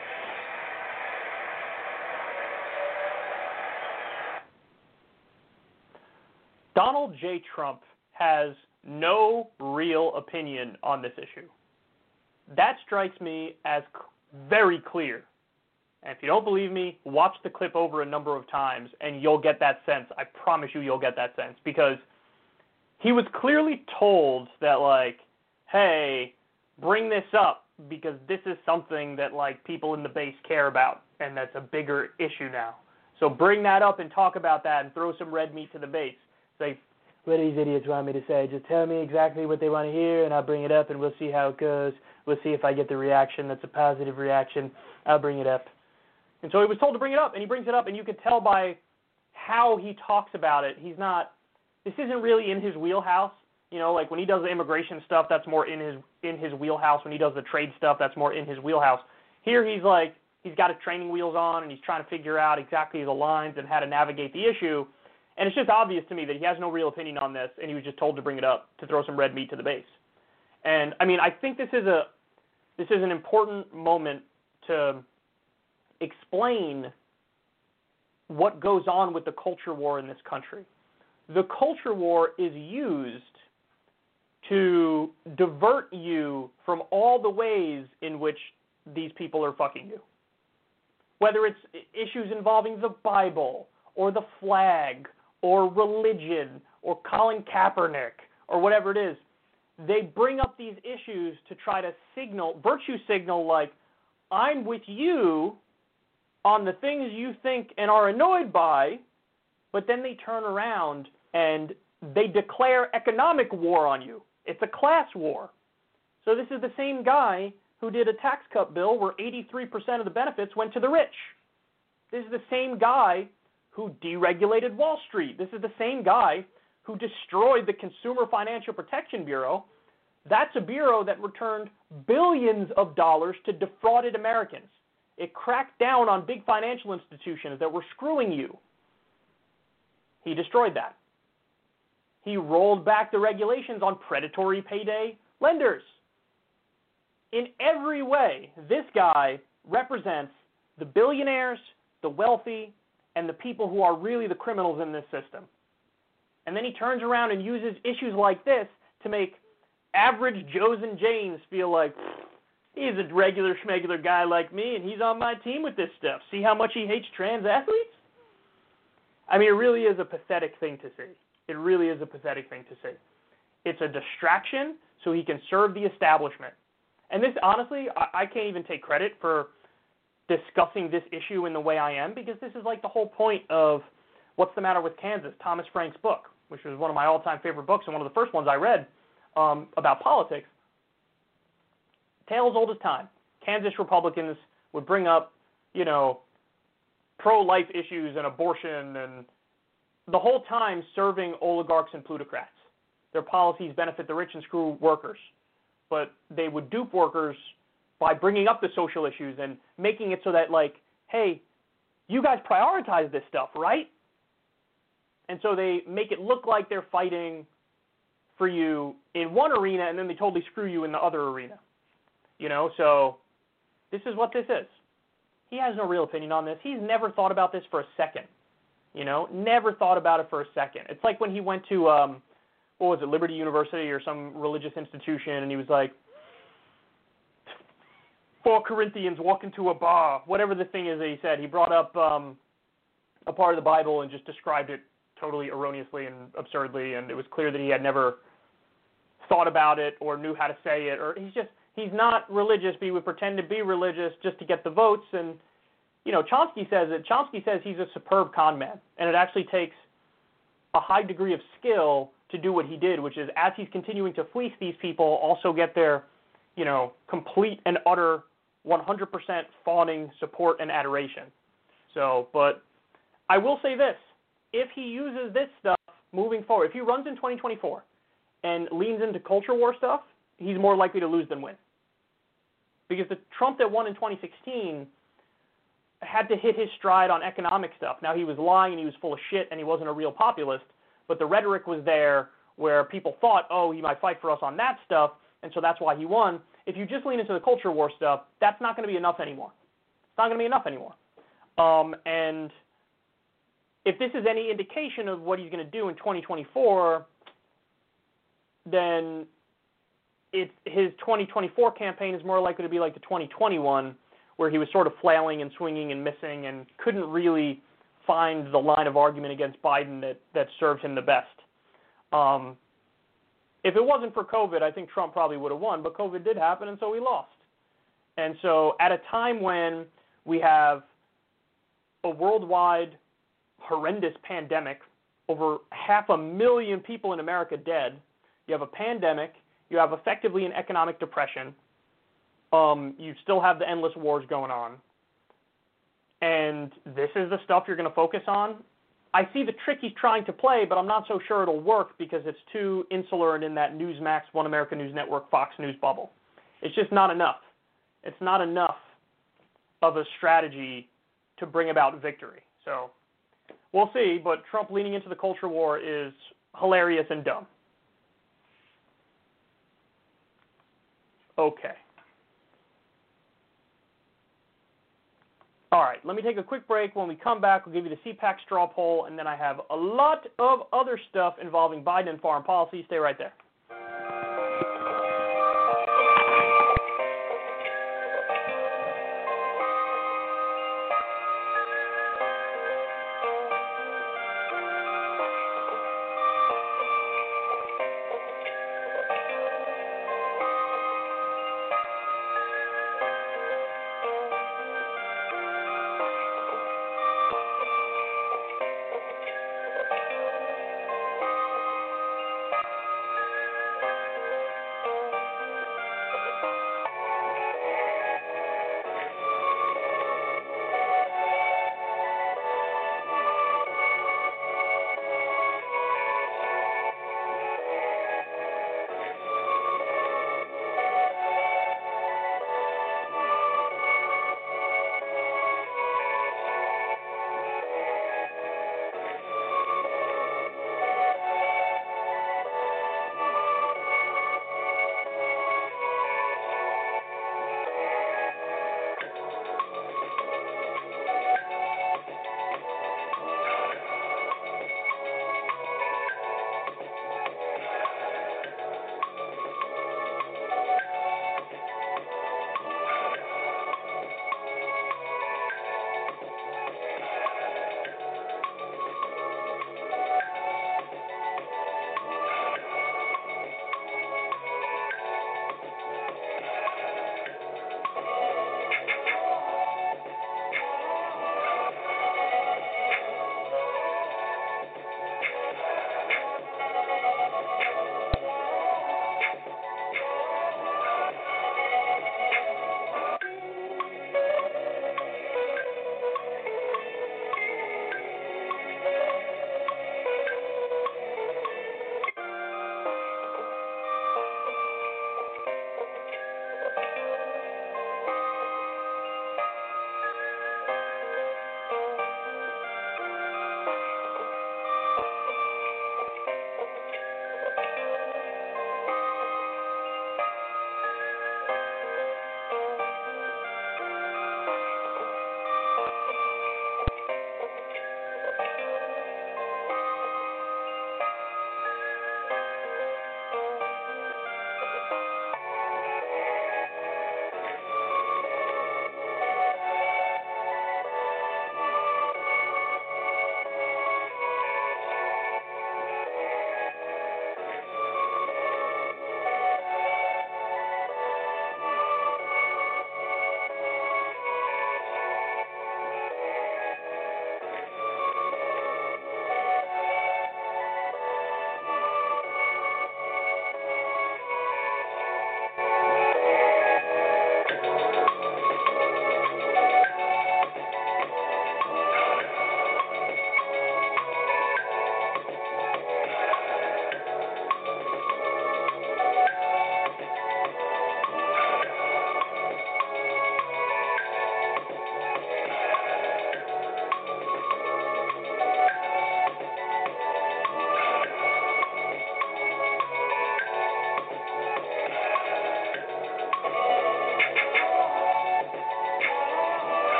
Donald J. Trump has no real opinion on this issue. That strikes me as very clear. And if you don't believe me, watch the clip over a number of times and you'll get that sense. I promise you, you'll get that sense because he was clearly told that, like, hey, bring this up because this is something that, like, people in the base care about and that's a bigger issue now. So bring that up and talk about that and throw some red meat to the base. Like, what do these idiots want me to say? Just tell me exactly what they want to hear, and I'll bring it up, and we'll see how it goes. We'll see if I get the reaction that's a positive reaction. I'll bring it up. And so he was told to bring it up, and he brings it up, and you could tell by how he talks about it. He's not. This isn't really in his wheelhouse. You know, like when he does the immigration stuff, that's more in his in his wheelhouse. When he does the trade stuff, that's more in his wheelhouse. Here he's like he's got his training wheels on and he's trying to figure out exactly the lines and how to navigate the issue. And it's just obvious to me that he has no real opinion on this and he was just told to bring it up to throw some red meat to the base. And I mean, I think this is a this is an important moment to explain what goes on with the culture war in this country. The culture war is used to divert you from all the ways in which these people are fucking you. Whether it's issues involving the Bible or the flag or religion or Colin Kaepernick or whatever it is, they bring up these issues to try to signal, virtue signal, like, I'm with you on the things you think and are annoyed by, but then they turn around and they declare economic war on you. It's a class war. So this is the same guy who did a tax cut bill where 83% of the benefits went to the rich. This is the same guy who deregulated Wall Street. This is the same guy who destroyed the Consumer Financial Protection Bureau. That's a bureau that returned billions of dollars to defrauded Americans. It cracked down on big financial institutions that were screwing you. He destroyed that. He rolled back the regulations on predatory payday lenders. In every way, this guy represents the billionaires, the wealthy, and the people who are really the criminals in this system. And then he turns around and uses issues like this to make average Joes and Janes feel like he's a regular schmegular guy like me and he's on my team with this stuff. See how much he hates trans athletes? I mean, it really is a pathetic thing to see. It really is a pathetic thing to see. It's a distraction so he can serve the establishment. And this, honestly, I, I can't even take credit for discussing this issue in the way I am because this is like the whole point of What's the Matter with Kansas, Thomas Frank's book, which was one of my all time favorite books and one of the first ones I read um, about politics. Tale as old as time. Kansas Republicans would bring up, you know, pro life issues and abortion and the whole time serving oligarchs and plutocrats. Their policies benefit the rich and screw workers, but they would dupe workers by bringing up the social issues and making it so that, like, hey, you guys prioritize this stuff, right? And so they make it look like they're fighting for you in one arena and then they totally screw you in the other arena. You know, so this is what this is. He has no real opinion on this. He's never thought about this for a second. You know, never thought about it for a second. It's like when he went to um what was it, Liberty University or some religious institution and he was like four Corinthians walk into a bar, whatever the thing is that he said. He brought up um a part of the Bible and just described it totally erroneously and absurdly and it was clear that he had never thought about it or knew how to say it or he's just he's not religious but he would pretend to be religious just to get the votes and you know, Chomsky says that Chomsky says he's a superb con man, and it actually takes a high degree of skill to do what he did, which is as he's continuing to fleece these people, also get their, you know, complete and utter 100% fawning support and adoration. So, but I will say this: if he uses this stuff moving forward, if he runs in 2024 and leans into culture war stuff, he's more likely to lose than win. Because the Trump that won in 2016 had to hit his stride on economic stuff. Now he was lying and he was full of shit and he wasn't a real populist, but the rhetoric was there where people thought, oh, he might fight for us on that stuff, and so that's why he won. If you just lean into the culture war stuff, that's not going to be enough anymore. It's not going to be enough anymore. Um, and if this is any indication of what he's going to do in 2024, then it's his 2024 campaign is more likely to be like the 2021 where he was sort of flailing and swinging and missing and couldn't really find the line of argument against Biden that, that served him the best. Um, if it wasn't for COVID, I think Trump probably would have won, but COVID did happen, and so we lost. And so, at a time when we have a worldwide horrendous pandemic over half a million people in America dead. You have a pandemic. You have effectively an economic depression. Um, you still have the endless wars going on. And this is the stuff you're going to focus on. I see the trick he's trying to play, but I'm not so sure it'll work because it's too insular and in that Newsmax, One America News Network, Fox News bubble. It's just not enough. It's not enough of a strategy to bring about victory. So we'll see, but Trump leaning into the culture war is hilarious and dumb. Okay. All right, let me take a quick break. When we come back, we'll give you the CPAC straw poll, and then I have a lot of other stuff involving Biden and foreign policy. Stay right there.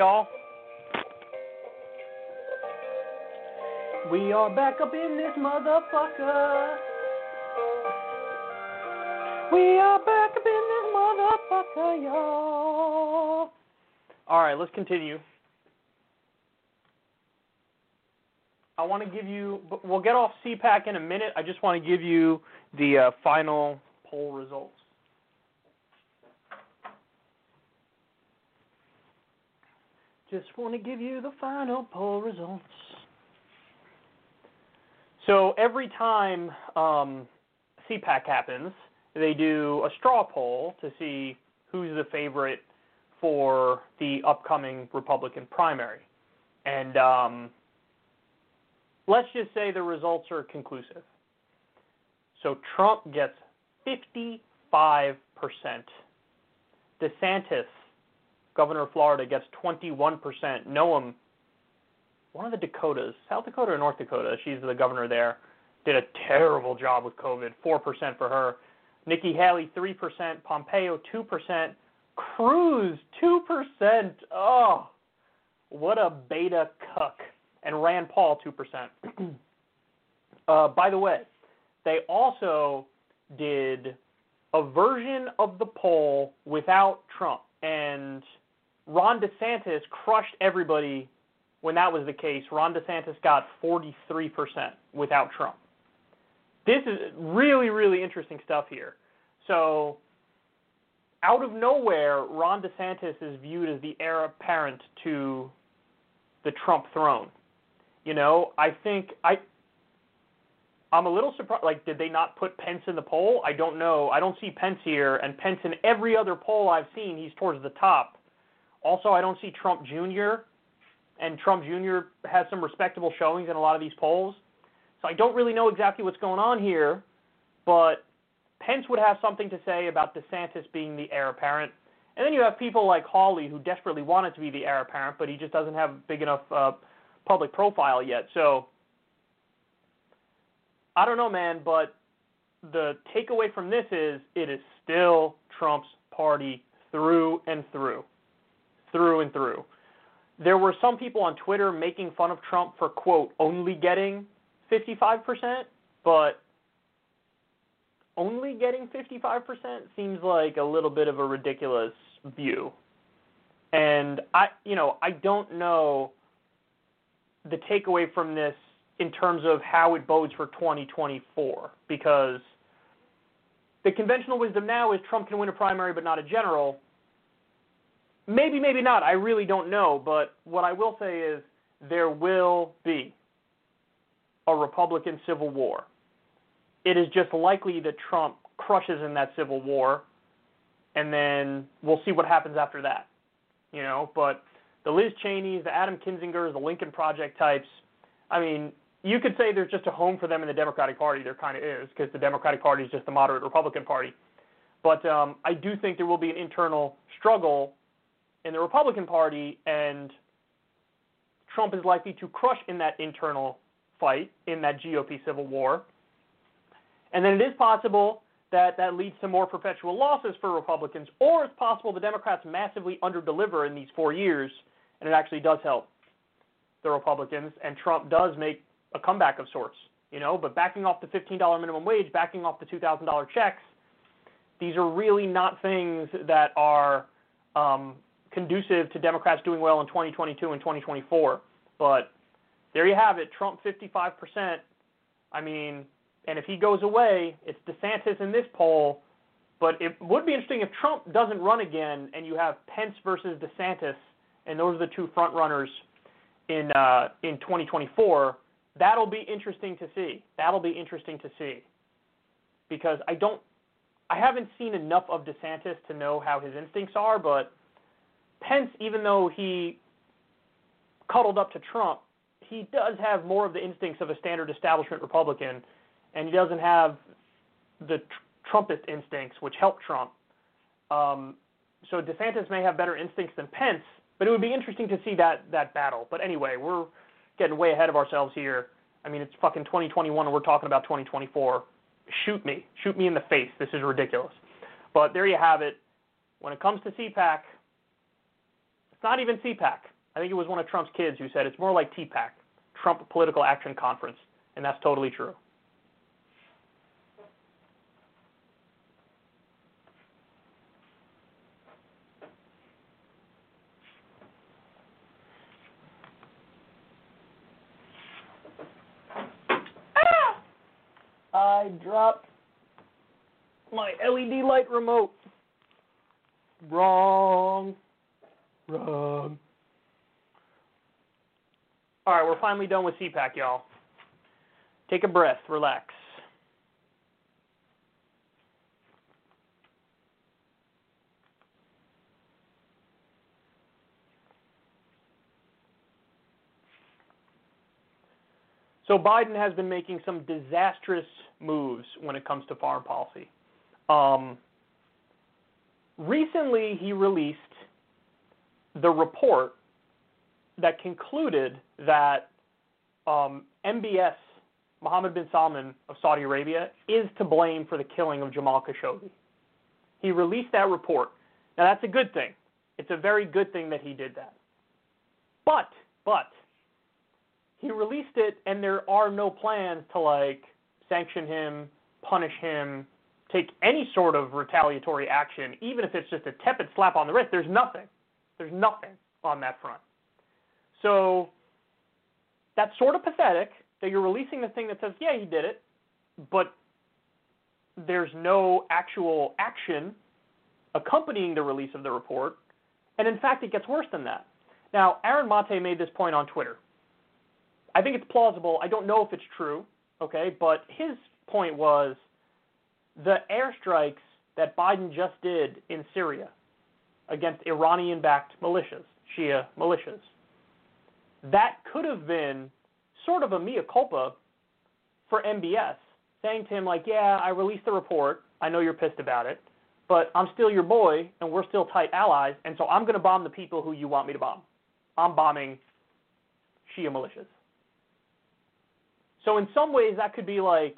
Y'all. We are back up in this motherfucker. We are back up in this motherfucker, y'all. All right, let's continue. I want to give you, we'll get off CPAC in a minute. I just want to give you the uh, final poll results. Want to give you the final poll results. So every time um, CPAC happens, they do a straw poll to see who's the favorite for the upcoming Republican primary. And um, let's just say the results are conclusive. So Trump gets 55%. DeSantis, governor of Florida, gets 21%. Noem, one of the Dakotas, South Dakota or North Dakota, she's the governor there, did a terrible job with COVID. 4% for her. Nikki Haley, 3%. Pompeo, 2%. Cruz, 2%. Oh, what a beta cuck. And Rand Paul, 2%. uh, by the way, they also did a version of the poll without Trump. And Ron DeSantis crushed everybody when that was the case. Ron DeSantis got 43% without Trump. This is really, really interesting stuff here. So, out of nowhere, Ron DeSantis is viewed as the heir apparent to the Trump throne. You know, I think I I'm a little surprised. Like, did they not put Pence in the poll? I don't know. I don't see Pence here, and Pence in every other poll I've seen, he's towards the top. Also, I don't see Trump Jr. And Trump Jr. has some respectable showings in a lot of these polls. So I don't really know exactly what's going on here, but Pence would have something to say about DeSantis being the heir apparent. And then you have people like Hawley who desperately wanted to be the heir apparent, but he just doesn't have big enough uh, public profile yet. So I don't know, man, but the takeaway from this is it is still Trump's party through and through. Through and through. There were some people on Twitter making fun of Trump for, quote, only getting 55%, but only getting 55% seems like a little bit of a ridiculous view. And I, you know, I don't know the takeaway from this in terms of how it bodes for 2024 because the conventional wisdom now is Trump can win a primary but not a general. Maybe, maybe not. I really don't know. But what I will say is there will be a Republican civil war. It is just likely that Trump crushes in that civil war, and then we'll see what happens after that. You know, but the Liz Cheneys, the Adam Kinzingers, the Lincoln Project types, I mean, you could say there's just a home for them in the Democratic Party. There kind of is because the Democratic Party is just the moderate Republican Party. But um, I do think there will be an internal struggle in the Republican Party, and Trump is likely to crush in that internal fight in that GOP civil war. And then it is possible that that leads to more perpetual losses for Republicans, or it's possible the Democrats massively underdeliver in these four years, and it actually does help the Republicans, and Trump does make a comeback of sorts, you know. But backing off the $15 minimum wage, backing off the $2,000 checks, these are really not things that are um, conducive to Democrats doing well in 2022 and 2024. But there you have it, Trump 55%. I mean, and if he goes away, it's DeSantis in this poll. But it would be interesting if Trump doesn't run again and you have Pence versus DeSantis, and those are the two front runners in uh, in 2024 that'll be interesting to see. That'll be interesting to see. Because I don't I haven't seen enough of DeSantis to know how his instincts are, but Pence, even though he cuddled up to Trump, he does have more of the instincts of a standard establishment Republican, and he doesn't have the tr- Trumpist instincts, which help Trump. Um, so DeSantis may have better instincts than Pence, but it would be interesting to see that that battle. But anyway, we're getting way ahead of ourselves here. I mean, it's fucking 2021 and we're talking about 2024. Shoot me. Shoot me in the face. This is ridiculous. But there you have it. When it comes to CPAC, It's not even CPAC. I think it was one of Trump's kids who said it's more like TPAC, Trump Political Action Conference, and that's totally true. Ah! I dropped my LED light remote. Wrong. Wrong. All right, we're finally done with CPAC, y'all. Take a breath, relax. So Biden has been making some disastrous moves when it comes to foreign policy. Um, recently, he released the report that concluded that um, MBS, Mohammed bin Salman of Saudi Arabia, is to blame for the killing of Jamal Khashoggi. He released that report. Now, that's a good thing. It's a very good thing that he did that. But, but, he released it, and there are no plans to like sanction him, punish him, take any sort of retaliatory action, even if it's just a tepid slap on the wrist. There's nothing. There's nothing on that front. So that's sort of pathetic that you're releasing the thing that says, yeah, he did it, but there's no actual action accompanying the release of the report. And in fact, it gets worse than that. Now, Aaron Mate made this point on Twitter. I think it's plausible. I don't know if it's true, okay, but his point was the airstrikes that Biden just did in Syria against Iranian backed militias, Shia militias, that could have been sort of a mea culpa for MBS, saying to him, like, yeah, I released the report. I know you're pissed about it, but I'm still your boy and we're still tight allies, and so I'm going to bomb the people who you want me to bomb. I'm bombing Shia militias. So in some ways, that could be like,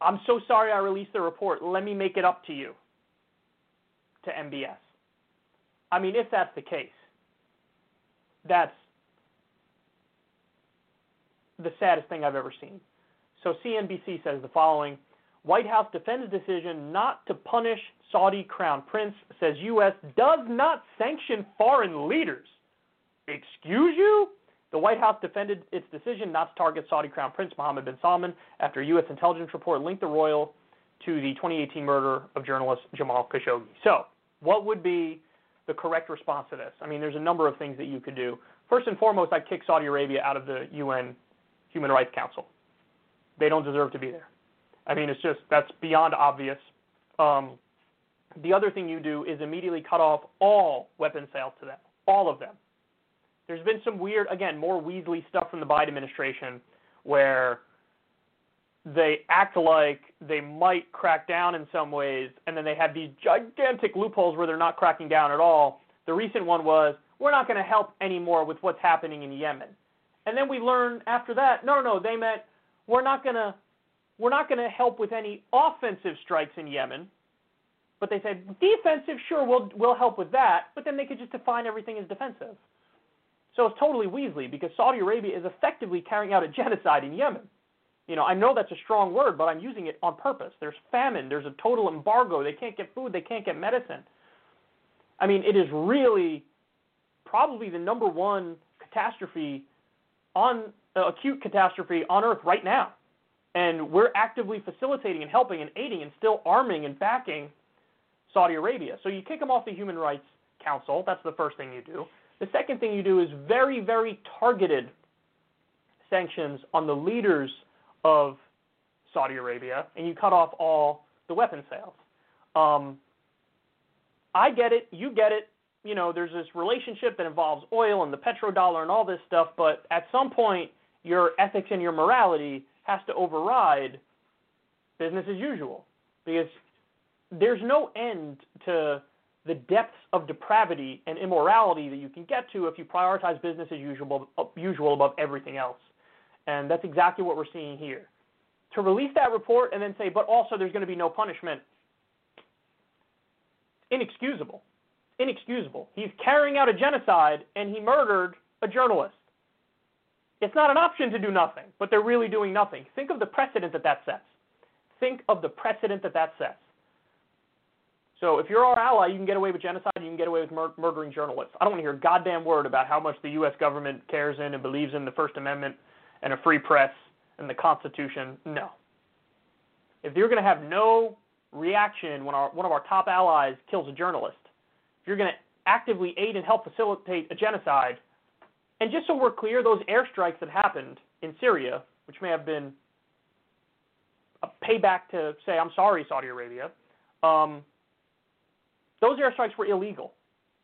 I'm so sorry I released the report. Let me make it up to you, to MBS. I mean, if that's the case, that's the saddest thing I've ever seen. So CNBC says the following White House defends decision not to punish Saudi crown prince, says U.S. does not sanction foreign leaders. Excuse you? The White House defended its decision not to target Saudi Crown Prince Mohammed bin Salman after a U.S. intelligence report linked the royal to the 2018 murder of journalist Jamal Khashoggi. So, what would be the correct response to this? I mean, there's a number of things that you could do. First and foremost, I'd kick Saudi Arabia out of the UN Human Rights Council. They don't deserve to be there. I mean, it's just, that's beyond obvious. Um, the other thing you do is immediately cut off all weapon sales to them, all of them. There's been some weird, again, more Weasley stuff from the Biden administration where they act like they might crack down in some ways, and then they have these gigantic loopholes where they're not cracking down at all. The recent one was, we're not going to help anymore with what's happening in Yemen. And then we learn after that, no, no, no, they meant we're not going to we're not going to help with any offensive strikes in Yemen. But they said defensive, sure, we'll we'll help with that, but then they could just define everything as defensive. So it's totally Weasley because Saudi Arabia is effectively carrying out a genocide in Yemen. You know, I know that's a strong word, but I'm using it on purpose. There's famine, there's a total embargo, they can't get food, they can't get medicine. I mean, it is really probably the number one catastrophe on uh, acute catastrophe on earth right now. And we're actively facilitating and helping and aiding and still arming and backing Saudi Arabia. So you kick them off the Human Rights Council. That's the first thing you do. The second thing you do is very, very targeted sanctions on the leaders of Saudi Arabia, and you cut off all the weapon sales. Um, I get it, you get it. You know, there's this relationship that involves oil and the petrodollar and all this stuff, but at some point, your ethics and your morality has to override business as usual because there's no end to the depths of depravity and immorality that you can get to if you prioritize business as usual, usual above everything else. And that's exactly what we're seeing here. To release that report and then say, but also there's going to be no punishment, inexcusable. inexcusable. He's carrying out a genocide and he murdered a journalist. It's not an option to do nothing, but they're really doing nothing. Think of the precedent that that sets. Think of the precedent that that sets. So if you're our ally, you can get away with genocide, you can get away with mur- murdering journalists. I don't want to hear a goddamn word about how much the U.S. government cares in and believes in the First Amendment and a free press and the Constitution. No. If you're going to have no reaction when our, one of our top allies kills a journalist, if you're going to actively aid and help facilitate a genocide, and just so we're clear, those airstrikes that happened in Syria, which may have been a payback to say, I'm sorry, Saudi Arabia, um, those airstrikes were illegal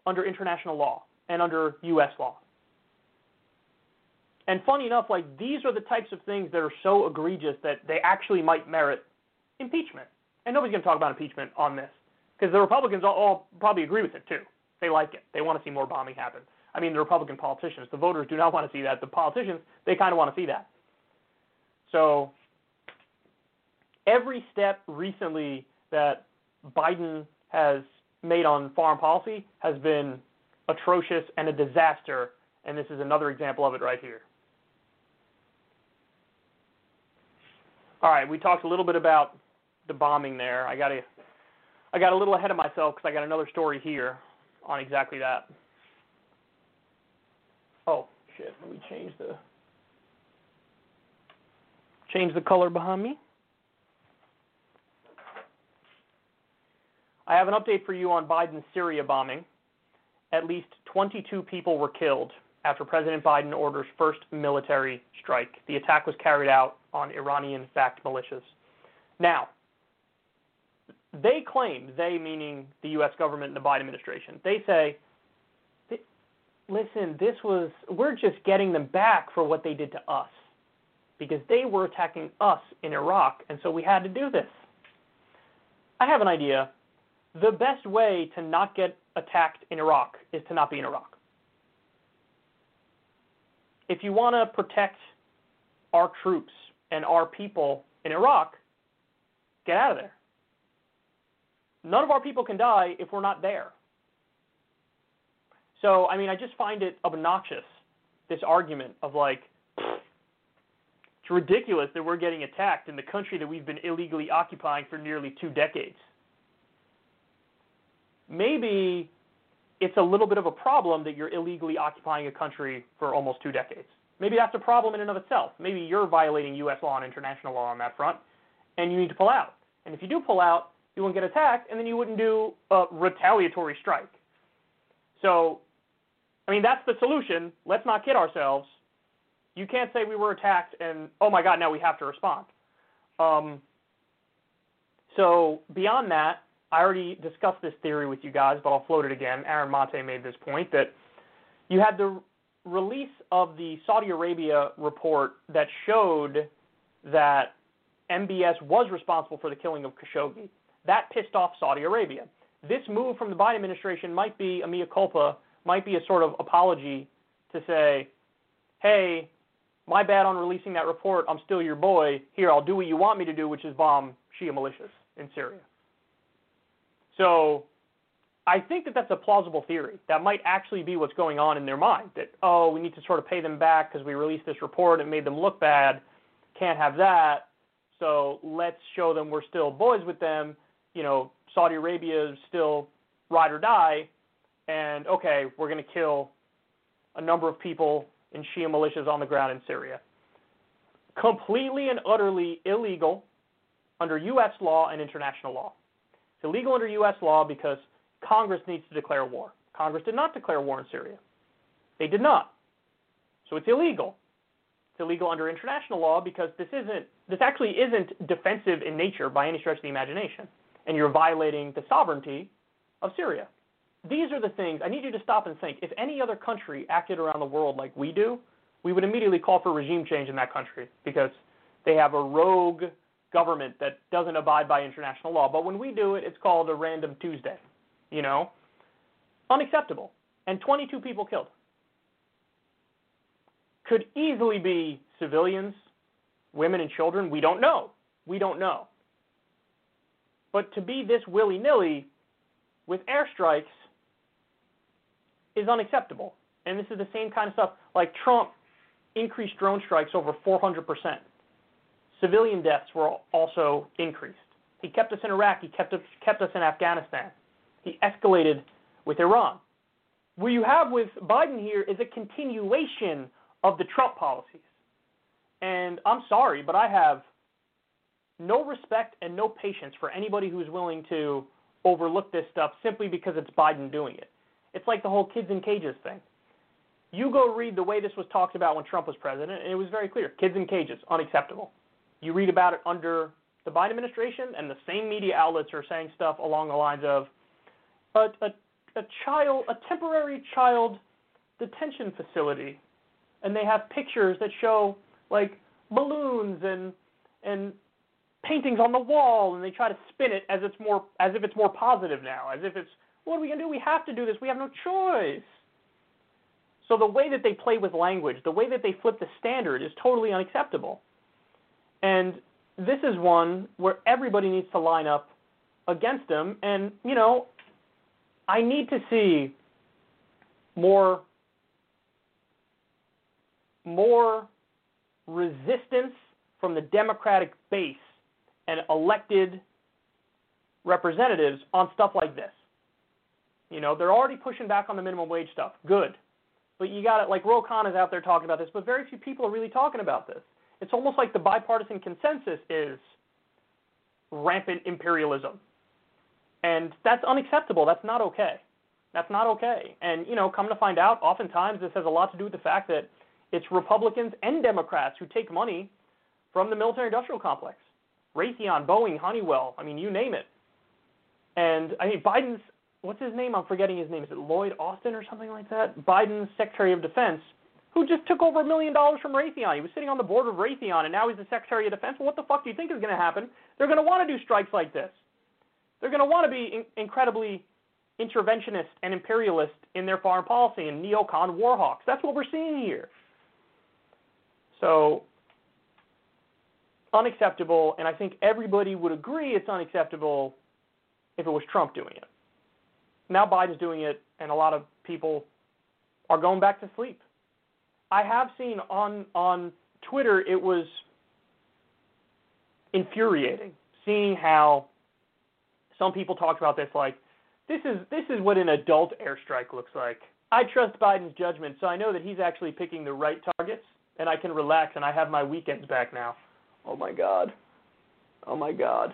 under international law and under U.S. law. And funny enough, like these are the types of things that are so egregious that they actually might merit impeachment. And nobody's going to talk about impeachment on this because the Republicans all, all probably agree with it too. They like it. They want to see more bombing happen. I mean, the Republican politicians, the voters do not want to see that. The politicians, they kind of want to see that. So every step recently that Biden has made on foreign policy has been atrocious and a disaster, and this is another example of it right here. All right, we talked a little bit about the bombing there. I got to I got a little ahead of myself because I got another story here on exactly that. Oh shit! Let me change the change the color behind me. I have an update for you on Biden's Syria bombing. At least 22 people were killed after President Biden orders first military strike. The attack was carried out on Iranian backed militias. Now, they claim, they meaning the U.S. government and the Biden administration, they say, listen, this was, we're just getting them back for what they did to us because they were attacking us in Iraq, and so we had to do this. I have an idea the best way to not get attacked in Iraq is to not be in Iraq. If you want to protect our troops and our people in Iraq, get out of there. None of our people can die if we're not there. So, I mean, I just find it obnoxious, this argument of like, it's ridiculous that we're getting attacked in the country that we've been illegally occupying for nearly two decades maybe it's a little bit of a problem that you're illegally occupying a country for almost two decades. Maybe that's a problem in and of itself. Maybe you're violating U.S. law and international law on that front, and you need to pull out. And if you do pull out, you won't get attacked, and then you wouldn't do a retaliatory strike. So, I mean, that's the solution. Let's not kid ourselves. You can't say we were attacked and, oh my God, now we have to respond. Um, so, beyond that, I already discussed this theory with you guys, but I'll float it again. Aaron Mate made this point that you had the release of the Saudi Arabia report that showed that MBS was responsible for the killing of Khashoggi. That pissed off Saudi Arabia. This move from the Biden administration might be a mea culpa, might be a sort of apology to say, hey, my bad on releasing that report. I'm still your boy. Here, I'll do what you want me to do, which is bomb Shia militias in Syria. So I think that that's a plausible theory. That might actually be what's going on in their mind. That oh, we need to sort of pay them back because we released this report and made them look bad. Can't have that. So let's show them we're still boys with them. You know, Saudi Arabia is still ride or die. And okay, we're going to kill a number of people in Shia militias on the ground in Syria. Completely and utterly illegal under U.S. law and international law. It's illegal under U.S. law because Congress needs to declare war. Congress did not declare war in Syria. They did not. So it's illegal. It's illegal under international law because this isn't this actually isn't defensive in nature by any stretch of the imagination. And you're violating the sovereignty of Syria. These are the things I need you to stop and think. If any other country acted around the world like we do, we would immediately call for regime change in that country because they have a rogue government that doesn't abide by international law. But when we do it, it's called a random Tuesday. You know? Unacceptable. And 22 people killed. Could easily be civilians, women and children. We don't know. We don't know. But to be this willy nilly with airstrikes, is unacceptable. And this is the same kind of stuff. Like Trump increased drone strikes over 400%. Civilian deaths were also increased. He kept us in Iraq. He kept us, kept us in Afghanistan. He escalated with Iran. What you have with Biden here is a continuation of the Trump policies. And I'm sorry, but I have no respect and no patience for anybody who's willing to overlook this stuff simply because it's Biden doing it. It's like the whole kids in cages thing. You go read the way this was talked about when Trump was president, and it was very clear kids in cages, unacceptable. You read about it under the Biden administration, and the same media outlets are saying stuff along the lines of a, a, a child, a temporary child detention facility, and they have pictures that show like balloons and and paintings on the wall, and they try to spin it as it's more as if it's more positive now, as if it's what are we gonna do? We have to do this. We have no choice. So the way that they play with language, the way that they flip the standard is totally unacceptable. And this is one where everybody needs to line up against them. And, you know, I need to see more more resistance from the Democratic base and elected representatives on stuff like this. You know, they're already pushing back on the minimum wage stuff. Good. But you got it, like Ro Khanna is out there talking about this, but very few people are really talking about this. It's almost like the bipartisan consensus is rampant imperialism. And that's unacceptable. That's not okay. That's not okay. And, you know, come to find out, oftentimes this has a lot to do with the fact that it's Republicans and Democrats who take money from the military industrial complex. Raytheon, Boeing, Honeywell, I mean, you name it. And I mean, Biden's, what's his name? I'm forgetting his name. Is it Lloyd Austin or something like that? Biden's Secretary of Defense who just took over a million dollars from Raytheon. He was sitting on the board of Raytheon, and now he's the Secretary of Defense. Well, what the fuck do you think is going to happen? They're going to want to do strikes like this. They're going to want to be in- incredibly interventionist and imperialist in their foreign policy and neocon warhawks. That's what we're seeing here. So, unacceptable, and I think everybody would agree it's unacceptable if it was Trump doing it. Now Biden's doing it, and a lot of people are going back to sleep. I have seen on on Twitter it was infuriating seeing how some people talked about this like this is this is what an adult airstrike looks like. I trust Biden's judgment, so I know that he's actually picking the right targets and I can relax and I have my weekends back now. Oh my god. Oh my god.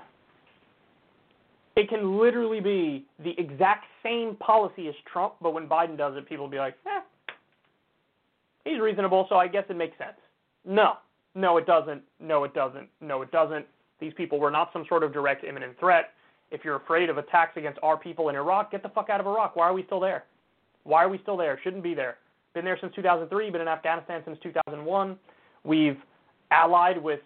It can literally be the exact same policy as Trump, but when Biden does it, people will be like, eh, he's reasonable, so I guess it makes sense. No, no, it doesn't. No, it doesn't. No, it doesn't. These people were not some sort of direct imminent threat. If you're afraid of attacks against our people in Iraq, get the fuck out of Iraq. Why are we still there? Why are we still there? Shouldn't be there. Been there since 2003, been in Afghanistan since 2001. We've allied with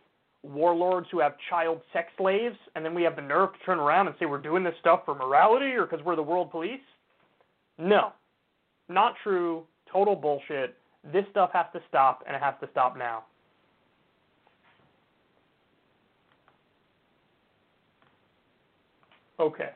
warlords who have child sex slaves, and then we have the nerve to turn around and say we're doing this stuff for morality or because we're the world police? No. Not true. Total bullshit. This stuff has to stop, and it has to stop now. Okay.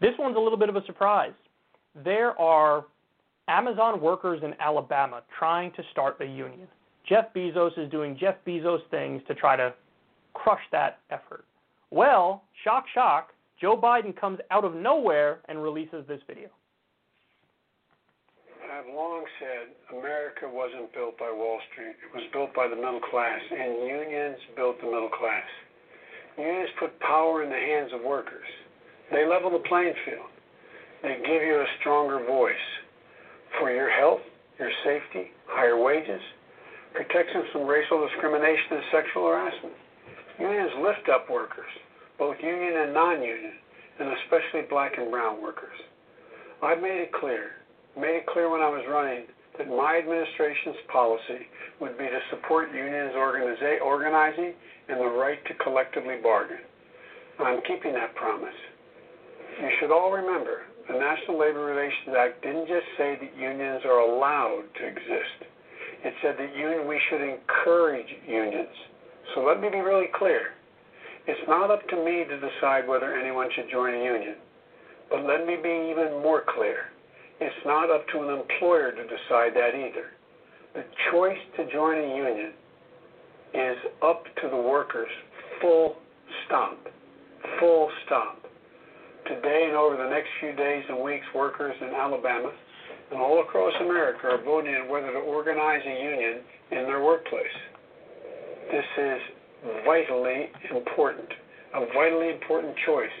This one's a little bit of a surprise there are Amazon workers in Alabama trying to start a union. Jeff Bezos is doing Jeff Bezos things to try to crush that effort. Well, shock, shock, Joe Biden comes out of nowhere and releases this video. I've long said America wasn't built by Wall Street. It was built by the middle class, and unions built the middle class. Unions put power in the hands of workers. They level the playing field. They give you a stronger voice for your health, your safety, higher wages, protection from racial discrimination and sexual harassment. Unions lift up workers, both union and non union, and especially black and brown workers. I've made it clear, made it clear when I was running, that my administration's policy would be to support unions organiza- organizing and the right to collectively bargain. I'm keeping that promise. you should all remember the National Labor Relations Act didn't just say that unions are allowed to exist. It said that union, we should encourage unions. So let me be really clear. It's not up to me to decide whether anyone should join a union. But let me be even more clear. It's not up to an employer to decide that either. The choice to join a union is up to the workers, full stop. Full stop. Today and over the next few days and weeks, workers in Alabama and all across America are voting on whether to organize a union in their workplace. This is vitally important, a vitally important choice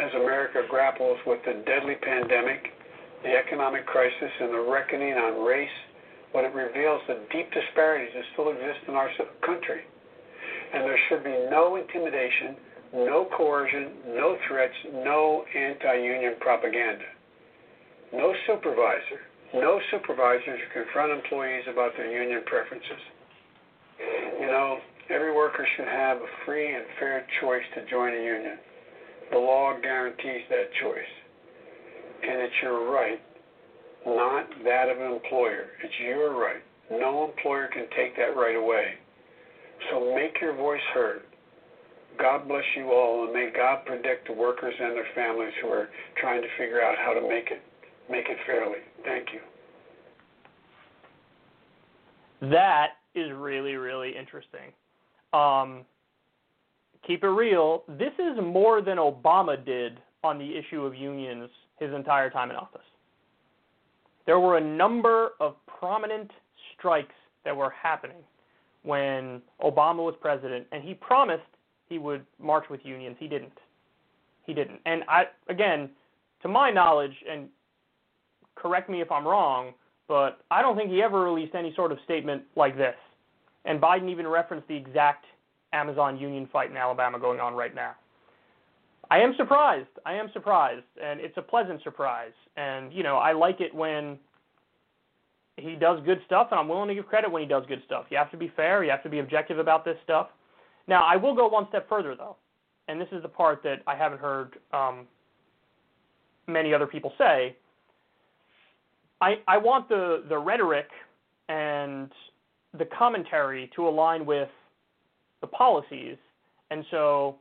as America grapples with the deadly pandemic, the economic crisis, and the reckoning on race, what it reveals the deep disparities that still exist in our country. And there should be no intimidation, no coercion, no threats, no anti union propaganda. No supervisor, no supervisor should confront employees about their union preferences. You know, every worker should have a free and fair choice to join a union. The law guarantees that choice. And it's your right, not that of an employer. It's your right. No employer can take that right away. So make your voice heard. God bless you all, and may God protect the workers and their families who are trying to figure out how to make it make it fairly. Thank you. That is really really interesting. Um, keep it real. This is more than Obama did on the issue of unions his entire time in office. There were a number of prominent strikes that were happening when Obama was president, and he promised he would march with unions. He didn't. He didn't. And I, again, to my knowledge, and correct me if I'm wrong, but I don't think he ever released any sort of statement like this. And Biden even referenced the exact Amazon union fight in Alabama going on right now. I am surprised. I am surprised, and it's a pleasant surprise. And you know, I like it when he does good stuff, and I'm willing to give credit when he does good stuff. You have to be fair. You have to be objective about this stuff. Now, I will go one step further, though, and this is the part that I haven't heard um, many other people say. I, I want the, the rhetoric and the commentary to align with the policies. And so,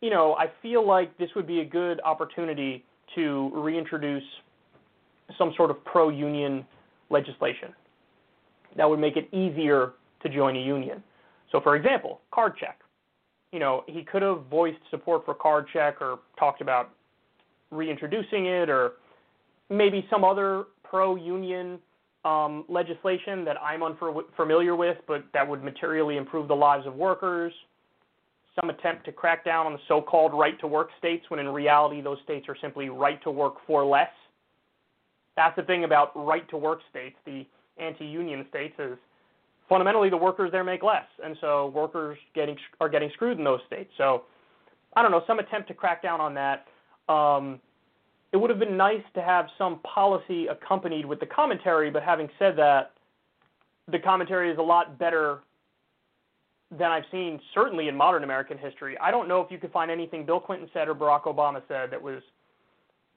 you know, I feel like this would be a good opportunity to reintroduce some sort of pro union legislation that would make it easier to join a union. So, for example, card check. You know, he could have voiced support for card check or talked about reintroducing it or maybe some other pro union um, legislation that I'm unfamiliar with, but that would materially improve the lives of workers. Some attempt to crack down on the so called right to work states when in reality those states are simply right to work for less. That's the thing about right to work states, the anti union states, is fundamentally the workers there make less, and so workers getting are getting screwed in those states. So I don't know some attempt to crack down on that. Um, it would have been nice to have some policy accompanied with the commentary, but having said that, the commentary is a lot better than I've seen certainly in modern American history. I don't know if you could find anything Bill Clinton said or Barack Obama said that was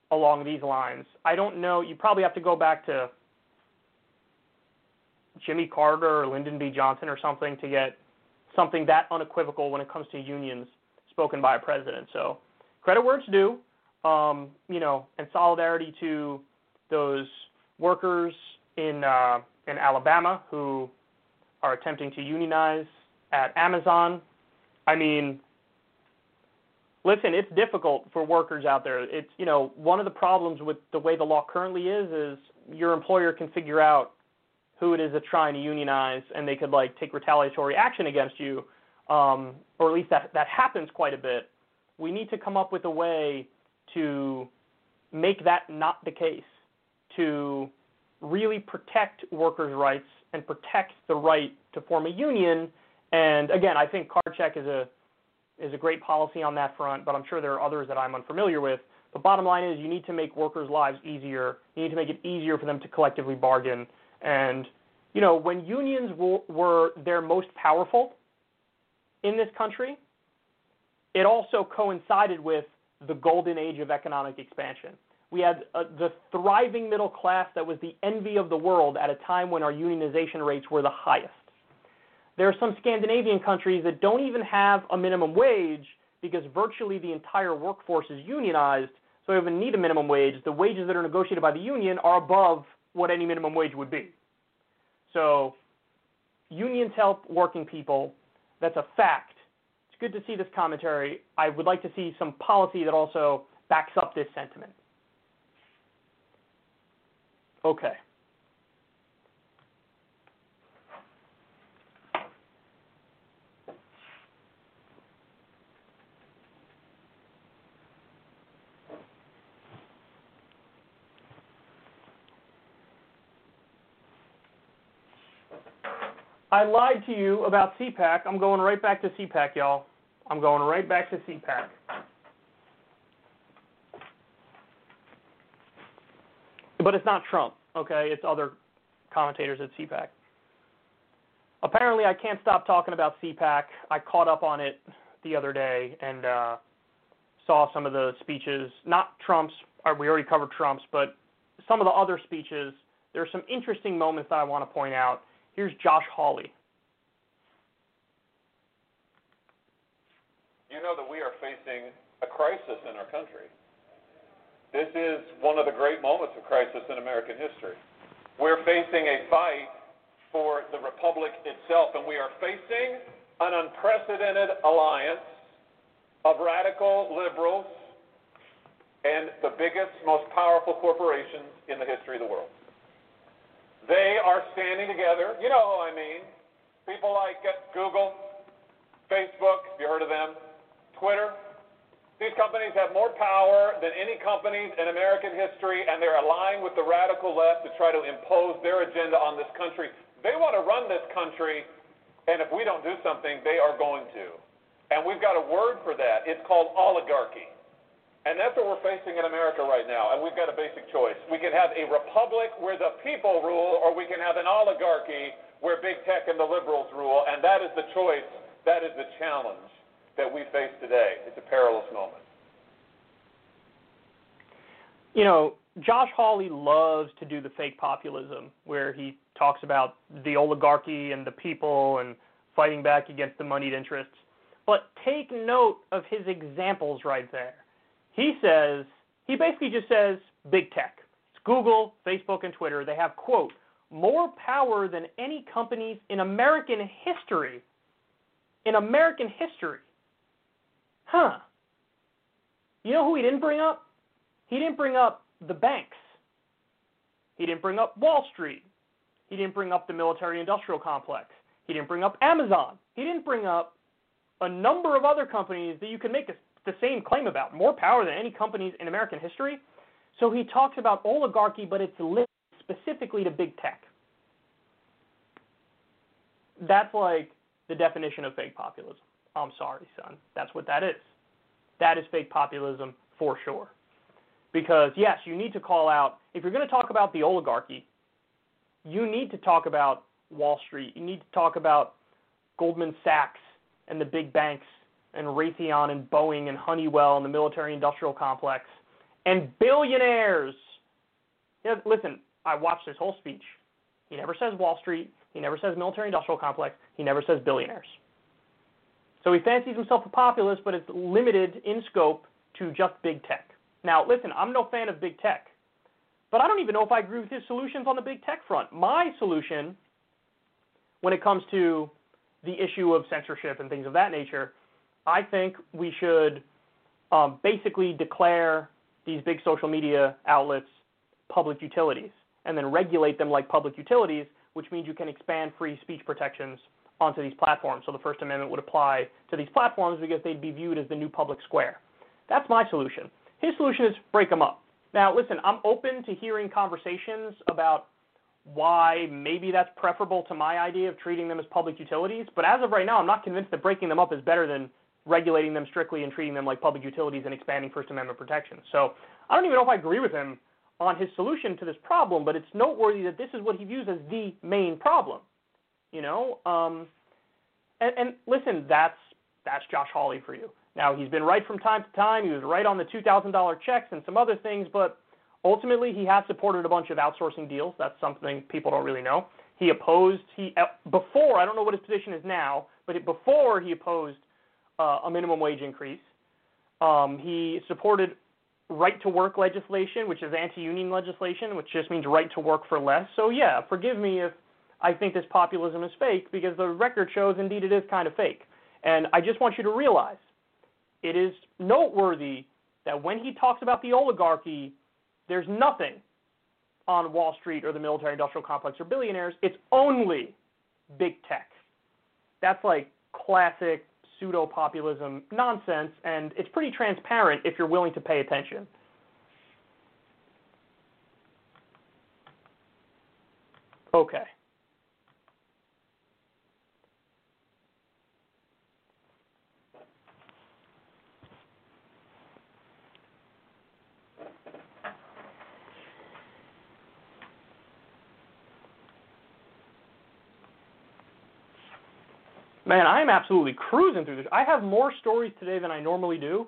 along these lines. I don't know. You probably have to go back to Jimmy Carter or Lyndon B. Johnson or something to get something that unequivocal when it comes to unions spoken by a president. So credit where it's due, um, you know, and solidarity to those workers in uh, in Alabama who are attempting to unionize at Amazon. I mean, listen, it's difficult for workers out there. It's you know one of the problems with the way the law currently is is your employer can figure out who it is that's trying to unionize, and they could like take retaliatory action against you, um, or at least that that happens quite a bit. We need to come up with a way to make that not the case, to really protect workers' rights and protect the right to form a union. And again, I think card check is a is a great policy on that front, but I'm sure there are others that I'm unfamiliar with. The bottom line is you need to make workers' lives easier. You need to make it easier for them to collectively bargain and, you know, when unions w- were their most powerful in this country, it also coincided with the golden age of economic expansion. We had uh, the thriving middle class that was the envy of the world at a time when our unionization rates were the highest. There are some Scandinavian countries that don't even have a minimum wage because virtually the entire workforce is unionized, so they don't even need a minimum wage. The wages that are negotiated by the union are above what any minimum wage would be. So unions help working people. That's a fact. It's good to see this commentary. I would like to see some policy that also backs up this sentiment. Okay. I lied to you about CPAC. I'm going right back to CPAC, y'all. I'm going right back to CPAC. But it's not Trump, okay? It's other commentators at CPAC. Apparently, I can't stop talking about CPAC. I caught up on it the other day and uh, saw some of the speeches, not Trump's, or we already covered Trump's, but some of the other speeches. There are some interesting moments that I want to point out Here's Josh Hawley. You know that we are facing a crisis in our country. This is one of the great moments of crisis in American history. We're facing a fight for the republic itself, and we are facing an unprecedented alliance of radical liberals and the biggest, most powerful corporations in the history of the world. They are standing together. You know who I mean. People like uh, Google, Facebook, have you heard of them? Twitter. These companies have more power than any companies in American history, and they're aligned with the radical left to try to impose their agenda on this country. They want to run this country, and if we don't do something, they are going to. And we've got a word for that. It's called oligarchy. And that's what we're facing in America right now. And we've got a basic choice. We can have a republic where the people rule, or we can have an oligarchy where big tech and the liberals rule. And that is the choice. That is the challenge that we face today. It's a perilous moment. You know, Josh Hawley loves to do the fake populism where he talks about the oligarchy and the people and fighting back against the moneyed interests. But take note of his examples right there he says, he basically just says big tech. It's Google, Facebook, and Twitter. They have, quote, more power than any companies in American history. In American history. Huh. You know who he didn't bring up? He didn't bring up the banks. He didn't bring up Wall Street. He didn't bring up the military industrial complex. He didn't bring up Amazon. He didn't bring up a number of other companies that you can make a the same claim about more power than any companies in American history. So he talks about oligarchy, but it's linked specifically to big tech. That's like the definition of fake populism. I'm sorry, son. That's what that is. That is fake populism for sure. Because, yes, you need to call out, if you're going to talk about the oligarchy, you need to talk about Wall Street. You need to talk about Goldman Sachs and the big banks and Raytheon and Boeing and Honeywell and the military industrial complex and billionaires. Yeah, listen, I watched his whole speech. He never says Wall Street. He never says military industrial complex. He never says billionaires. So he fancies himself a populist, but it's limited in scope to just big tech. Now, listen, I'm no fan of big tech, but I don't even know if I agree with his solutions on the big tech front. My solution, when it comes to the issue of censorship and things of that nature, I think we should um, basically declare these big social media outlets public utilities and then regulate them like public utilities, which means you can expand free speech protections onto these platforms. So the First Amendment would apply to these platforms because they'd be viewed as the new public square. That's my solution. His solution is break them up. Now, listen, I'm open to hearing conversations about why maybe that's preferable to my idea of treating them as public utilities, but as of right now, I'm not convinced that breaking them up is better than regulating them strictly and treating them like public utilities and expanding First Amendment protections. So I don't even know if I agree with him on his solution to this problem, but it's noteworthy that this is what he views as the main problem. You know, um, and, and listen, that's that's Josh Hawley for you. Now, he's been right from time to time. He was right on the $2,000 checks and some other things, but ultimately he has supported a bunch of outsourcing deals. That's something people don't really know. He opposed he uh, before I don't know what his position is now, but before he opposed uh, a minimum wage increase. Um, he supported right to work legislation, which is anti-union legislation, which just means right to work for less. So yeah, forgive me if I think this populism is fake because the record shows indeed it is kind of fake. And I just want you to realize it is noteworthy that when he talks about the oligarchy, there's nothing on Wall Street or the military industrial complex or billionaires. It's only big tech. That's like classic pseudo populism nonsense, and it's pretty transparent if you're willing to pay attention. Okay. Man, I am absolutely cruising through this. I have more stories today than I normally do,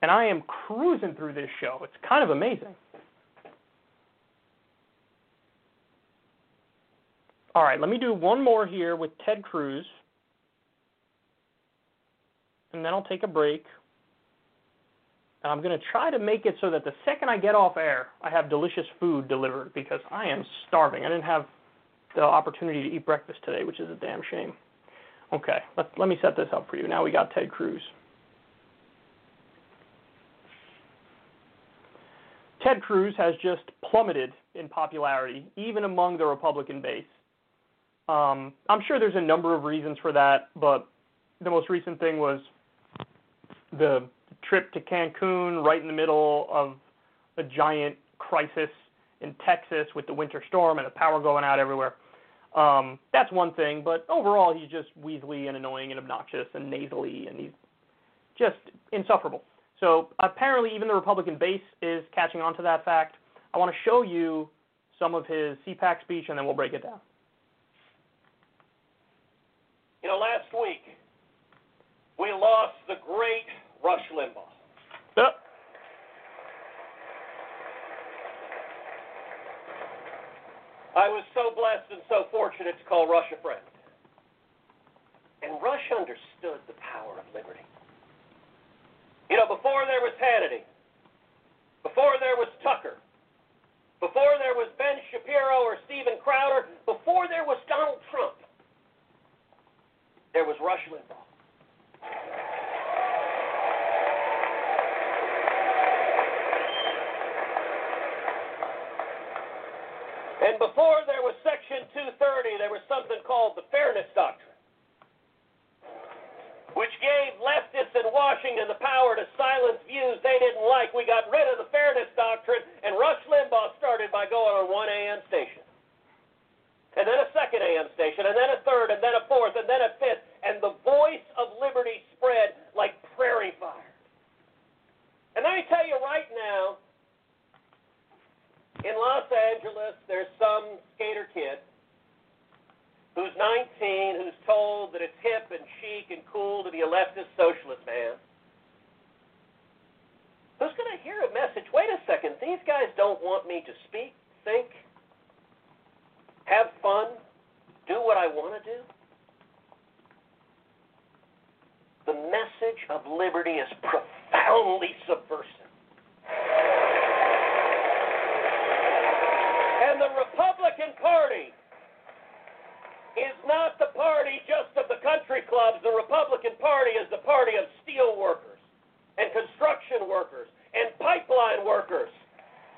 and I am cruising through this show. It's kind of amazing. All right, let me do one more here with Ted Cruz, and then I'll take a break. And I'm going to try to make it so that the second I get off air, I have delicious food delivered because I am starving. I didn't have the opportunity to eat breakfast today, which is a damn shame. Okay, let, let me set this up for you. Now we got Ted Cruz. Ted Cruz has just plummeted in popularity, even among the Republican base. Um, I'm sure there's a number of reasons for that, but the most recent thing was the trip to Cancun right in the middle of a giant crisis in Texas with the winter storm and the power going out everywhere. Um, that's one thing, but overall he's just weaselly and annoying and obnoxious and nasally, and he's just insufferable. So apparently even the Republican base is catching on to that fact. I want to show you some of his CPAC speech, and then we'll break it down. You know, last week we lost the great Rush Limbaugh. I was so blessed and so fortunate to call Rush a friend. And Rush understood the power of liberty. You know, before there was Hannity, before there was Tucker, before there was Ben Shapiro or Steven Crowder, before there was Donald Trump, there was Rush Limbaugh. And before there was Section 230, there was something called the Fairness Doctrine, which gave leftists in Washington the power to silence views they didn't like. We got rid of the Fairness Doctrine, and Rush Limbaugh started by going on one AM station. And then a second AM station, and then a third, and then a fourth, and then a fifth, and the voice of liberty spread like prairie fire. And let me tell you right now, in Los Angeles, there's some skater kid who's 19 who's told that it's hip and chic and cool to be a leftist socialist man. Who's going to hear a message? Wait a second, these guys don't want me to speak, think, have fun, do what I want to do? The message of liberty is profoundly subversive. And the Republican Party is not the party just of the country clubs. The Republican Party is the party of steel workers and construction workers and pipeline workers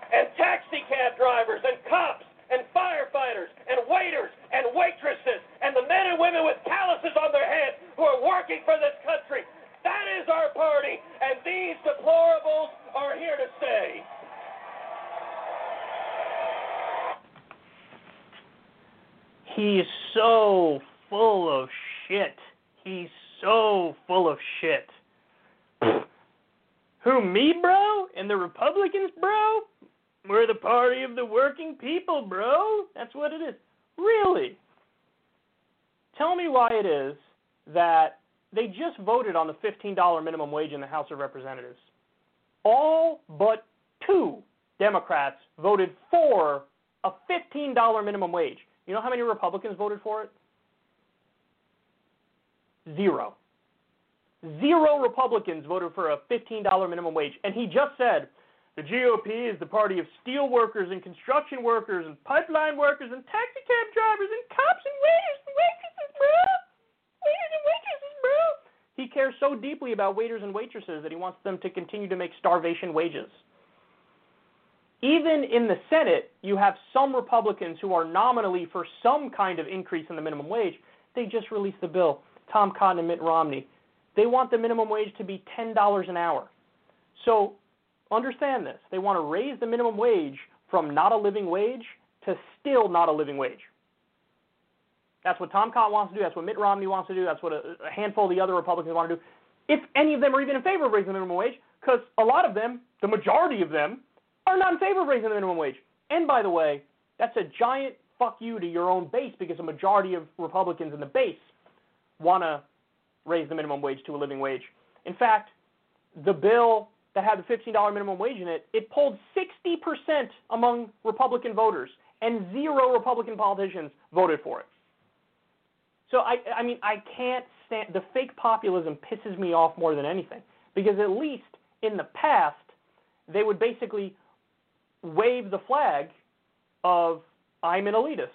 and taxi cab drivers and cops and firefighters and waiters and waitresses and the men and women with calluses on their heads who are working for this country. That is our party, and these deplorables are here to stay. He's so full of shit. He's so full of shit. Who, me, bro? And the Republicans, bro? We're the party of the working people, bro. That's what it is. Really? Tell me why it is that they just voted on the $15 minimum wage in the House of Representatives. All but two Democrats voted for a $15 minimum wage. You know how many Republicans voted for it? Zero. Zero Republicans voted for a $15 minimum wage. And he just said the GOP is the party of steel workers and construction workers and pipeline workers and taxi cab drivers and cops and waiters and waitresses, bro. Waiters and waitresses, bro. He cares so deeply about waiters and waitresses that he wants them to continue to make starvation wages. Even in the Senate, you have some Republicans who are nominally for some kind of increase in the minimum wage. They just released the bill. Tom Cotton and Mitt Romney. They want the minimum wage to be $10 an hour. So understand this. They want to raise the minimum wage from not a living wage to still not a living wage. That's what Tom Cotton wants to do. That's what Mitt Romney wants to do. That's what a, a handful of the other Republicans want to do. If any of them are even in favor of raising the minimum wage, because a lot of them, the majority of them, are not in favor of raising the minimum wage. And by the way, that's a giant fuck you to your own base because a majority of Republicans in the base want to raise the minimum wage to a living wage. In fact, the bill that had the $15 minimum wage in it, it polled 60% among Republican voters, and zero Republican politicians voted for it. So I, I mean, I can't stand the fake populism. Pisses me off more than anything because at least in the past they would basically wave the flag of I'm an elitist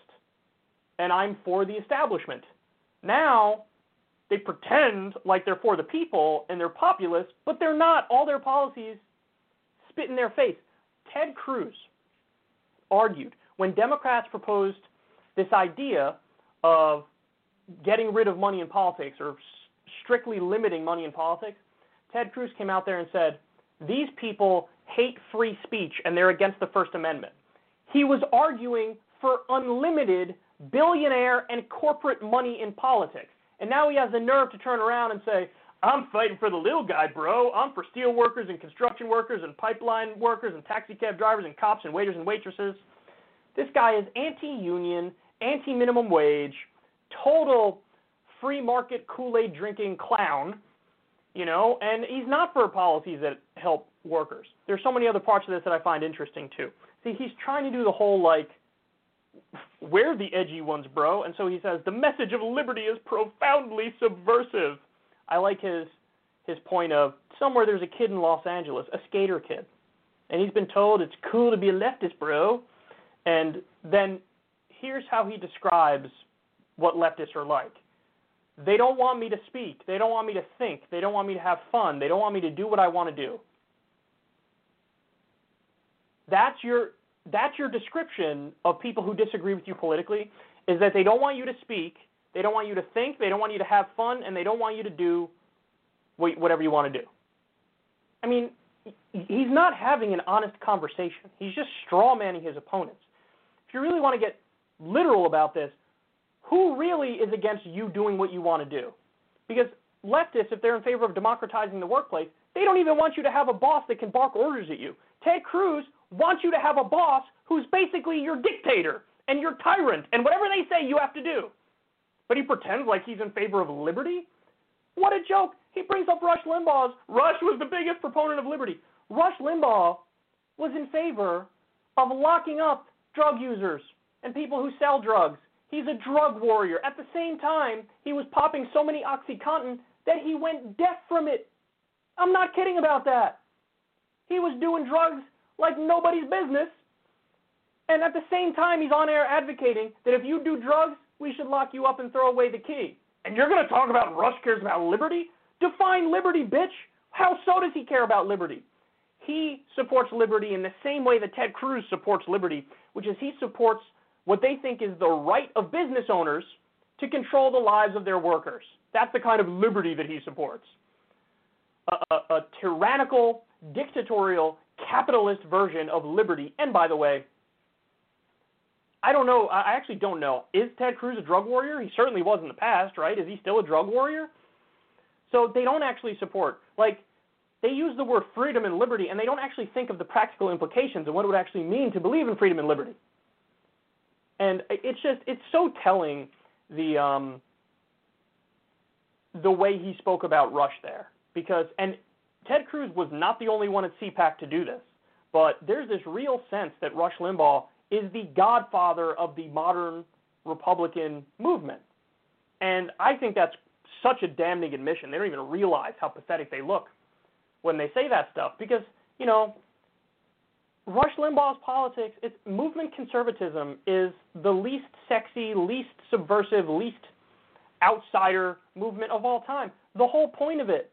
and I'm for the establishment. Now they pretend like they're for the people and they're populist, but they're not. All their policies spit in their face. Ted Cruz argued when Democrats proposed this idea of getting rid of money in politics or strictly limiting money in politics, Ted Cruz came out there and said, These people hate free speech and they're against the First Amendment. He was arguing for unlimited billionaire and corporate money in politics. And now he has the nerve to turn around and say, I'm fighting for the little guy, bro. I'm for steel workers and construction workers and pipeline workers and taxi cab drivers and cops and waiters and waitresses. This guy is anti union, anti minimum wage, total free market Kool Aid drinking clown, you know, and he's not for policies that help workers. There's so many other parts of this that I find interesting too. See, he's trying to do the whole like, we're the edgy ones, bro. And so he says the message of liberty is profoundly subversive. I like his his point of somewhere there's a kid in Los Angeles, a skater kid, and he's been told it's cool to be a leftist, bro. And then here's how he describes what leftists are like. They don't want me to speak. They don't want me to think. They don't want me to have fun. They don't want me to do what I want to do. That's your that's your description of people who disagree with you politically is that they don't want you to speak, they don't want you to think, they don't want you to have fun, and they don't want you to do whatever you want to do. I mean, he's not having an honest conversation. He's just straw manning his opponents. If you really want to get literal about this, who really is against you doing what you want to do? Because leftists, if they're in favor of democratizing the workplace, they don't even want you to have a boss that can bark orders at you. Ted Cruz wants you to have a boss who's basically your dictator and your tyrant, and whatever they say, you have to do. But he pretends like he's in favor of liberty? What a joke. He brings up Rush Limbaugh's. Rush was the biggest proponent of liberty. Rush Limbaugh was in favor of locking up drug users and people who sell drugs. He's a drug warrior. At the same time, he was popping so many Oxycontin that he went deaf from it. I'm not kidding about that. He was doing drugs like nobody's business. And at the same time, he's on air advocating that if you do drugs, we should lock you up and throw away the key. And you're going to talk about Rush cares about liberty? Define liberty, bitch. How so does he care about liberty? He supports liberty in the same way that Ted Cruz supports liberty, which is he supports what they think is the right of business owners to control the lives of their workers. That's the kind of liberty that he supports. A, a, a tyrannical, dictatorial, capitalist version of liberty. And by the way, I don't know. I actually don't know. Is Ted Cruz a drug warrior? He certainly was in the past, right? Is he still a drug warrior? So they don't actually support, like, they use the word freedom and liberty, and they don't actually think of the practical implications and what it would actually mean to believe in freedom and liberty. And it's just, it's so telling the, um, the way he spoke about Rush there because and Ted Cruz was not the only one at CPAC to do this, but there's this real sense that Rush Limbaugh is the godfather of the modern Republican movement. And I think that's such a damning admission. They don't even realize how pathetic they look when they say that stuff because, you know, Rush Limbaugh's politics, it's movement conservatism is the least sexy, least subversive, least outsider movement of all time. The whole point of it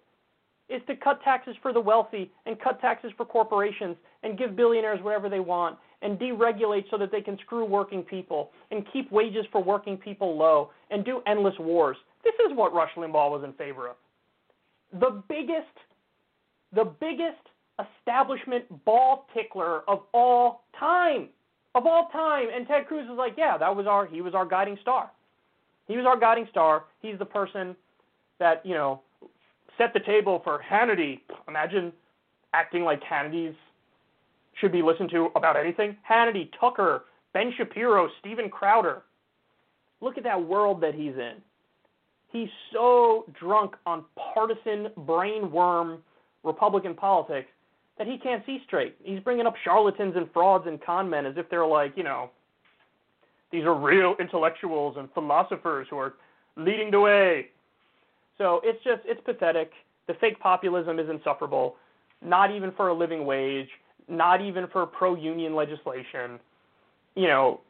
is to cut taxes for the wealthy and cut taxes for corporations and give billionaires whatever they want and deregulate so that they can screw working people and keep wages for working people low and do endless wars. This is what Rush Limbaugh was in favor of. The biggest the biggest establishment ball tickler of all time. Of all time. And Ted Cruz was like, yeah, that was our he was our guiding star. He was our guiding star. He's the person that, you know, set the table for Hannity. Imagine acting like Hannity's should be listened to about anything. Hannity, Tucker, Ben Shapiro, Steven Crowder. Look at that world that he's in. He's so drunk on partisan brain worm Republican politics that he can't see straight. He's bringing up charlatans and frauds and con men as if they're like, you know, these are real intellectuals and philosophers who are leading the way. So it's just, it's pathetic. The fake populism is insufferable, not even for a living wage, not even for pro union legislation. You know,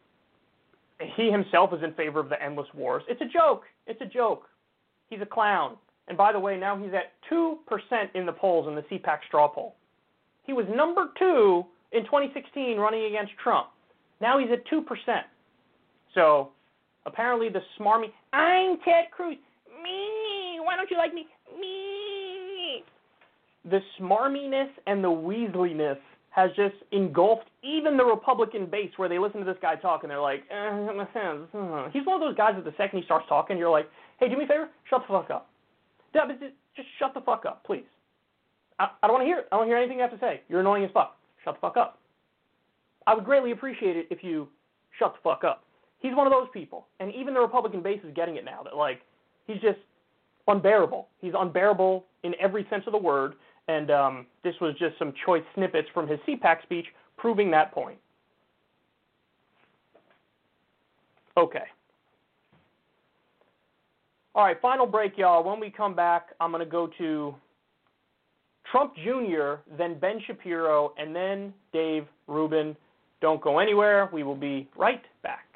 he himself is in favor of the endless wars. It's a joke. It's a joke. He's a clown. And by the way, now he's at 2% in the polls in the CPAC straw poll. He was number two in 2016 running against Trump. Now he's at 2%. So apparently the smarmy, I'm Ted Cruz. Why don't you like me? Me. The smarminess and the weaseliness has just engulfed even the Republican base where they listen to this guy talk and they're like, eh, he's one of those guys that the second he starts talking, you're like, hey, do me a favor, shut the fuck up. Just shut the fuck up, please. I, I don't want to hear it. I don't hear anything you have to say. You're annoying as fuck. Shut the fuck up. I would greatly appreciate it if you shut the fuck up. He's one of those people, and even the Republican base is getting it now. That like he's just unbearable. He's unbearable in every sense of the word. And um, this was just some choice snippets from his CPAC speech proving that point. Okay. All right, final break, y'all. When we come back, I'm going to go to Trump Jr., then Ben Shapiro, and then Dave Rubin. Don't go anywhere. We will be right back.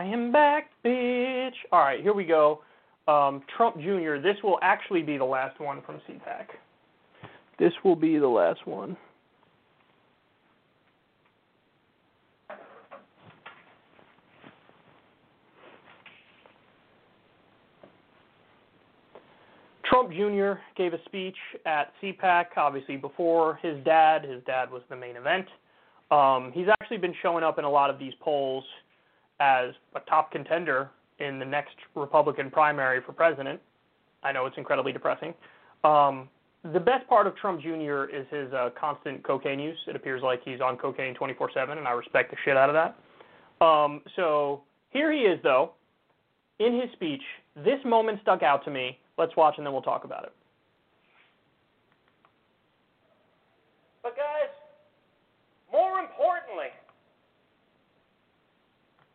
I am back, bitch. All right, here we go. Um, Trump Jr. This will actually be the last one from CPAC. This will be the last one. Trump Jr. gave a speech at CPAC, obviously before his dad. His dad was the main event. Um, he's actually been showing up in a lot of these polls as a top contender in the next Republican primary for president. I know it's incredibly depressing. Um, the best part of Trump Jr. is his uh, constant cocaine use. It appears like he's on cocaine 24/7, and I respect the shit out of that. Um, so here he is, though, in his speech. This moment stuck out to me. Let's watch, and then we'll talk about it. But guys, more importantly,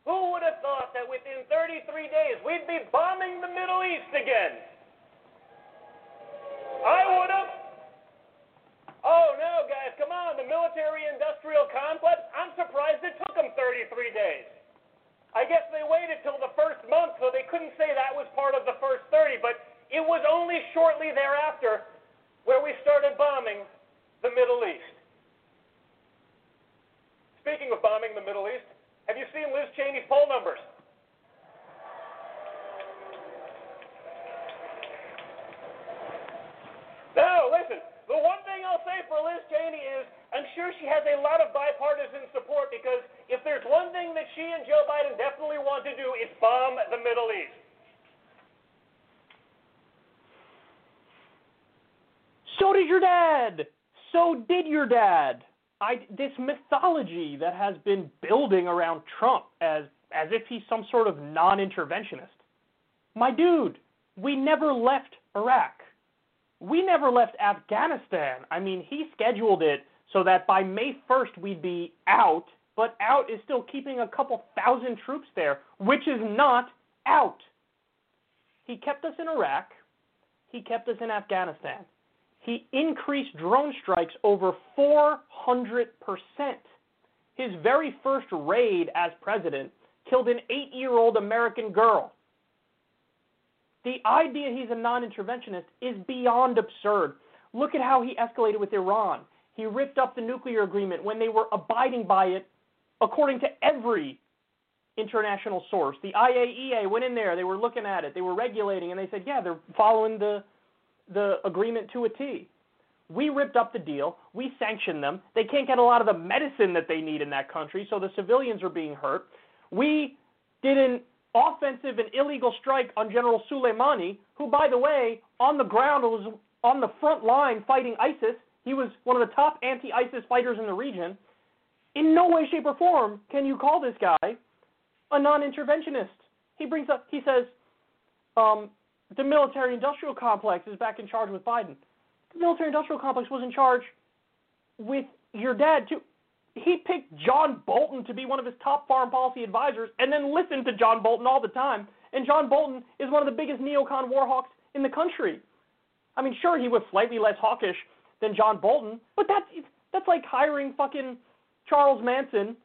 who would have thought that within 33 days we'd be bombing the Middle East again? I would have. Oh no, guys, come on, the military industrial complex. I'm surprised it took them 33 days. I guess they waited till the first month, so they couldn't say that was part of the first 30, but it was only shortly thereafter where we started bombing the Middle East. Speaking of bombing the Middle East, have you seen Liz Cheney's poll numbers? No, listen. The one thing I'll say for Liz Cheney is I'm sure she has a lot of bipartisan support because if there's one thing that she and Joe Biden definitely want to do, it's bomb the Middle East. So did your dad. So did your dad. I, this mythology that has been building around Trump as as if he's some sort of non-interventionist. My dude, we never left Iraq. We never left Afghanistan. I mean, he scheduled it so that by May 1st we'd be out, but out is still keeping a couple thousand troops there, which is not out. He kept us in Iraq. He kept us in Afghanistan he increased drone strikes over 400%. His very first raid as president killed an eight year old American girl. The idea he's a non interventionist is beyond absurd. Look at how he escalated with Iran. He ripped up the nuclear agreement when they were abiding by it according to every international source. The IAEA went in there, they were looking at it, they were regulating, and they said, yeah, they're following the the agreement to a T. We ripped up the deal. We sanctioned them. They can't get a lot of the medicine that they need in that country, so the civilians are being hurt. We did an offensive and illegal strike on General Soleimani, who, by the way, on the ground was on the front line fighting ISIS. He was one of the top anti ISIS fighters in the region. In no way, shape, or form can you call this guy a non interventionist. He brings up, he says, um, the military industrial complex is back in charge with Biden. The military industrial complex was in charge with your dad, too. He picked John Bolton to be one of his top foreign policy advisors and then listened to John Bolton all the time. And John Bolton is one of the biggest neocon warhawks in the country. I mean, sure, he was slightly less hawkish than John Bolton, but that's that's like hiring fucking Charles Manson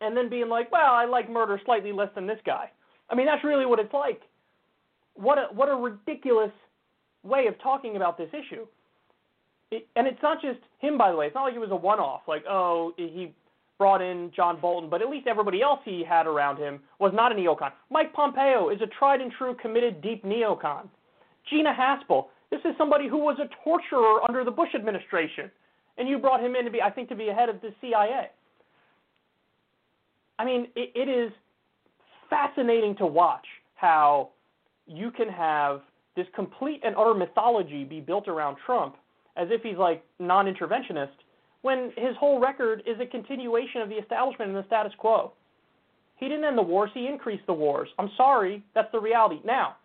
and then being like, well, I like murder slightly less than this guy. I mean, that's really what it's like what a what a ridiculous way of talking about this issue. It, and it's not just him, by the way. It's not like it was a one-off. Like, oh, he brought in John Bolton, but at least everybody else he had around him was not a neocon. Mike Pompeo is a tried and true, committed, deep neocon. Gina Haspel, this is somebody who was a torturer under the Bush administration, and you brought him in to be, I think, to be head of the CIA. I mean, it, it is fascinating to watch how you can have this complete and utter mythology be built around Trump as if he's like non interventionist when his whole record is a continuation of the establishment and the status quo. He didn't end the wars, he increased the wars. I'm sorry, that's the reality. Now,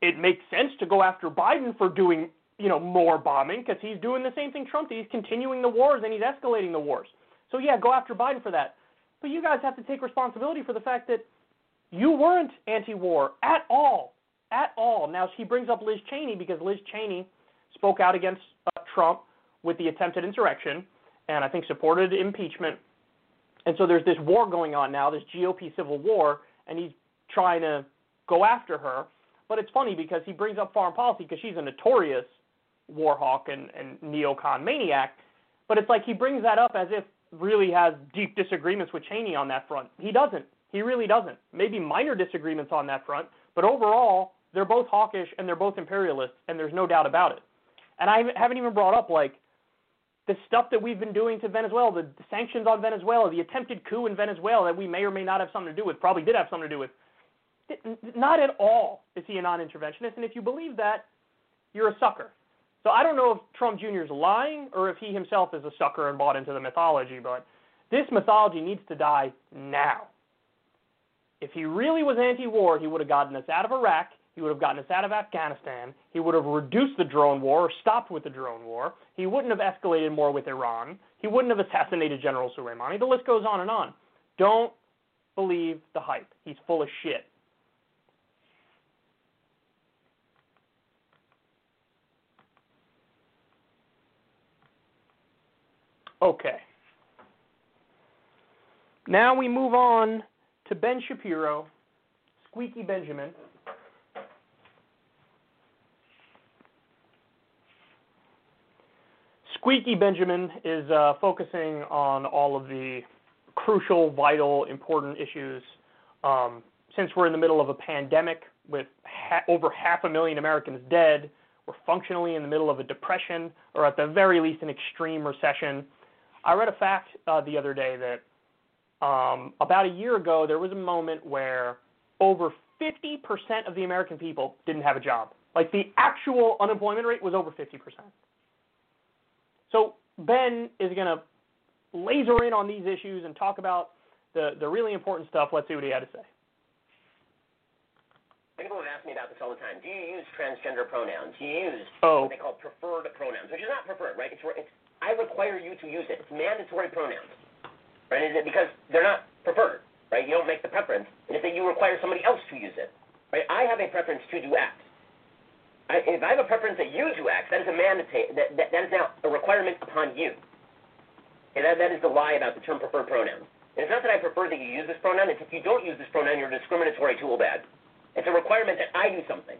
it makes sense to go after Biden for doing, you know, more bombing because he's doing the same thing Trump did. He's continuing the wars and he's escalating the wars. So yeah, go after Biden for that. But you guys have to take responsibility for the fact that you weren't anti-war at all, at all. Now he brings up Liz Cheney because Liz Cheney spoke out against uh, Trump with the attempted insurrection, and I think supported impeachment. And so there's this war going on now, this GOP civil war, and he's trying to go after her. But it's funny because he brings up foreign policy because she's a notorious war hawk and, and neocon maniac. But it's like he brings that up as if really has deep disagreements with Cheney on that front. He doesn't. He really doesn't. Maybe minor disagreements on that front, but overall, they're both hawkish and they're both imperialists, and there's no doubt about it. And I haven't even brought up like the stuff that we've been doing to Venezuela, the sanctions on Venezuela, the attempted coup in Venezuela that we may or may not have something to do with, probably did have something to do with. Not at all is he a non-interventionist, and if you believe that, you're a sucker. So I don't know if Trump Jr. is lying or if he himself is a sucker and bought into the mythology, but this mythology needs to die now. If he really was anti-war, he would have gotten us out of Iraq. He would have gotten us out of Afghanistan. He would have reduced the drone war or stopped with the drone war. He wouldn't have escalated more with Iran. He wouldn't have assassinated General Soleimani. The list goes on and on. Don't believe the hype. He's full of shit. Okay. Now we move on to Ben Shapiro, Squeaky Benjamin. Squeaky Benjamin is uh, focusing on all of the crucial, vital, important issues. Um, since we're in the middle of a pandemic with ha- over half a million Americans dead, we're functionally in the middle of a depression, or at the very least, an extreme recession. I read a fact uh, the other day that um, about a year ago there was a moment where over 50% of the American people didn't have a job. Like the actual unemployment rate was over 50%. So Ben is going to laser in on these issues and talk about the, the really important stuff. Let's see what he had to say. People have asked me about this all the time. Do you use transgender pronouns? Do you use oh. what they call preferred pronouns, which is not preferred, right? It's, it's I require you to use it. It's mandatory pronouns, right? Is it because they're not preferred, right? You don't make the preference, and if you require somebody else to use it, right? I have a preference to do X. I, if I have a preference that you do X, that is a mandate. That, that, that is now a requirement upon you. And that, that is the lie about the term preferred pronoun. And it's not that I prefer that you use this pronoun. It's if you don't use this pronoun, you're a discriminatory tool bag. It's a requirement that I do something.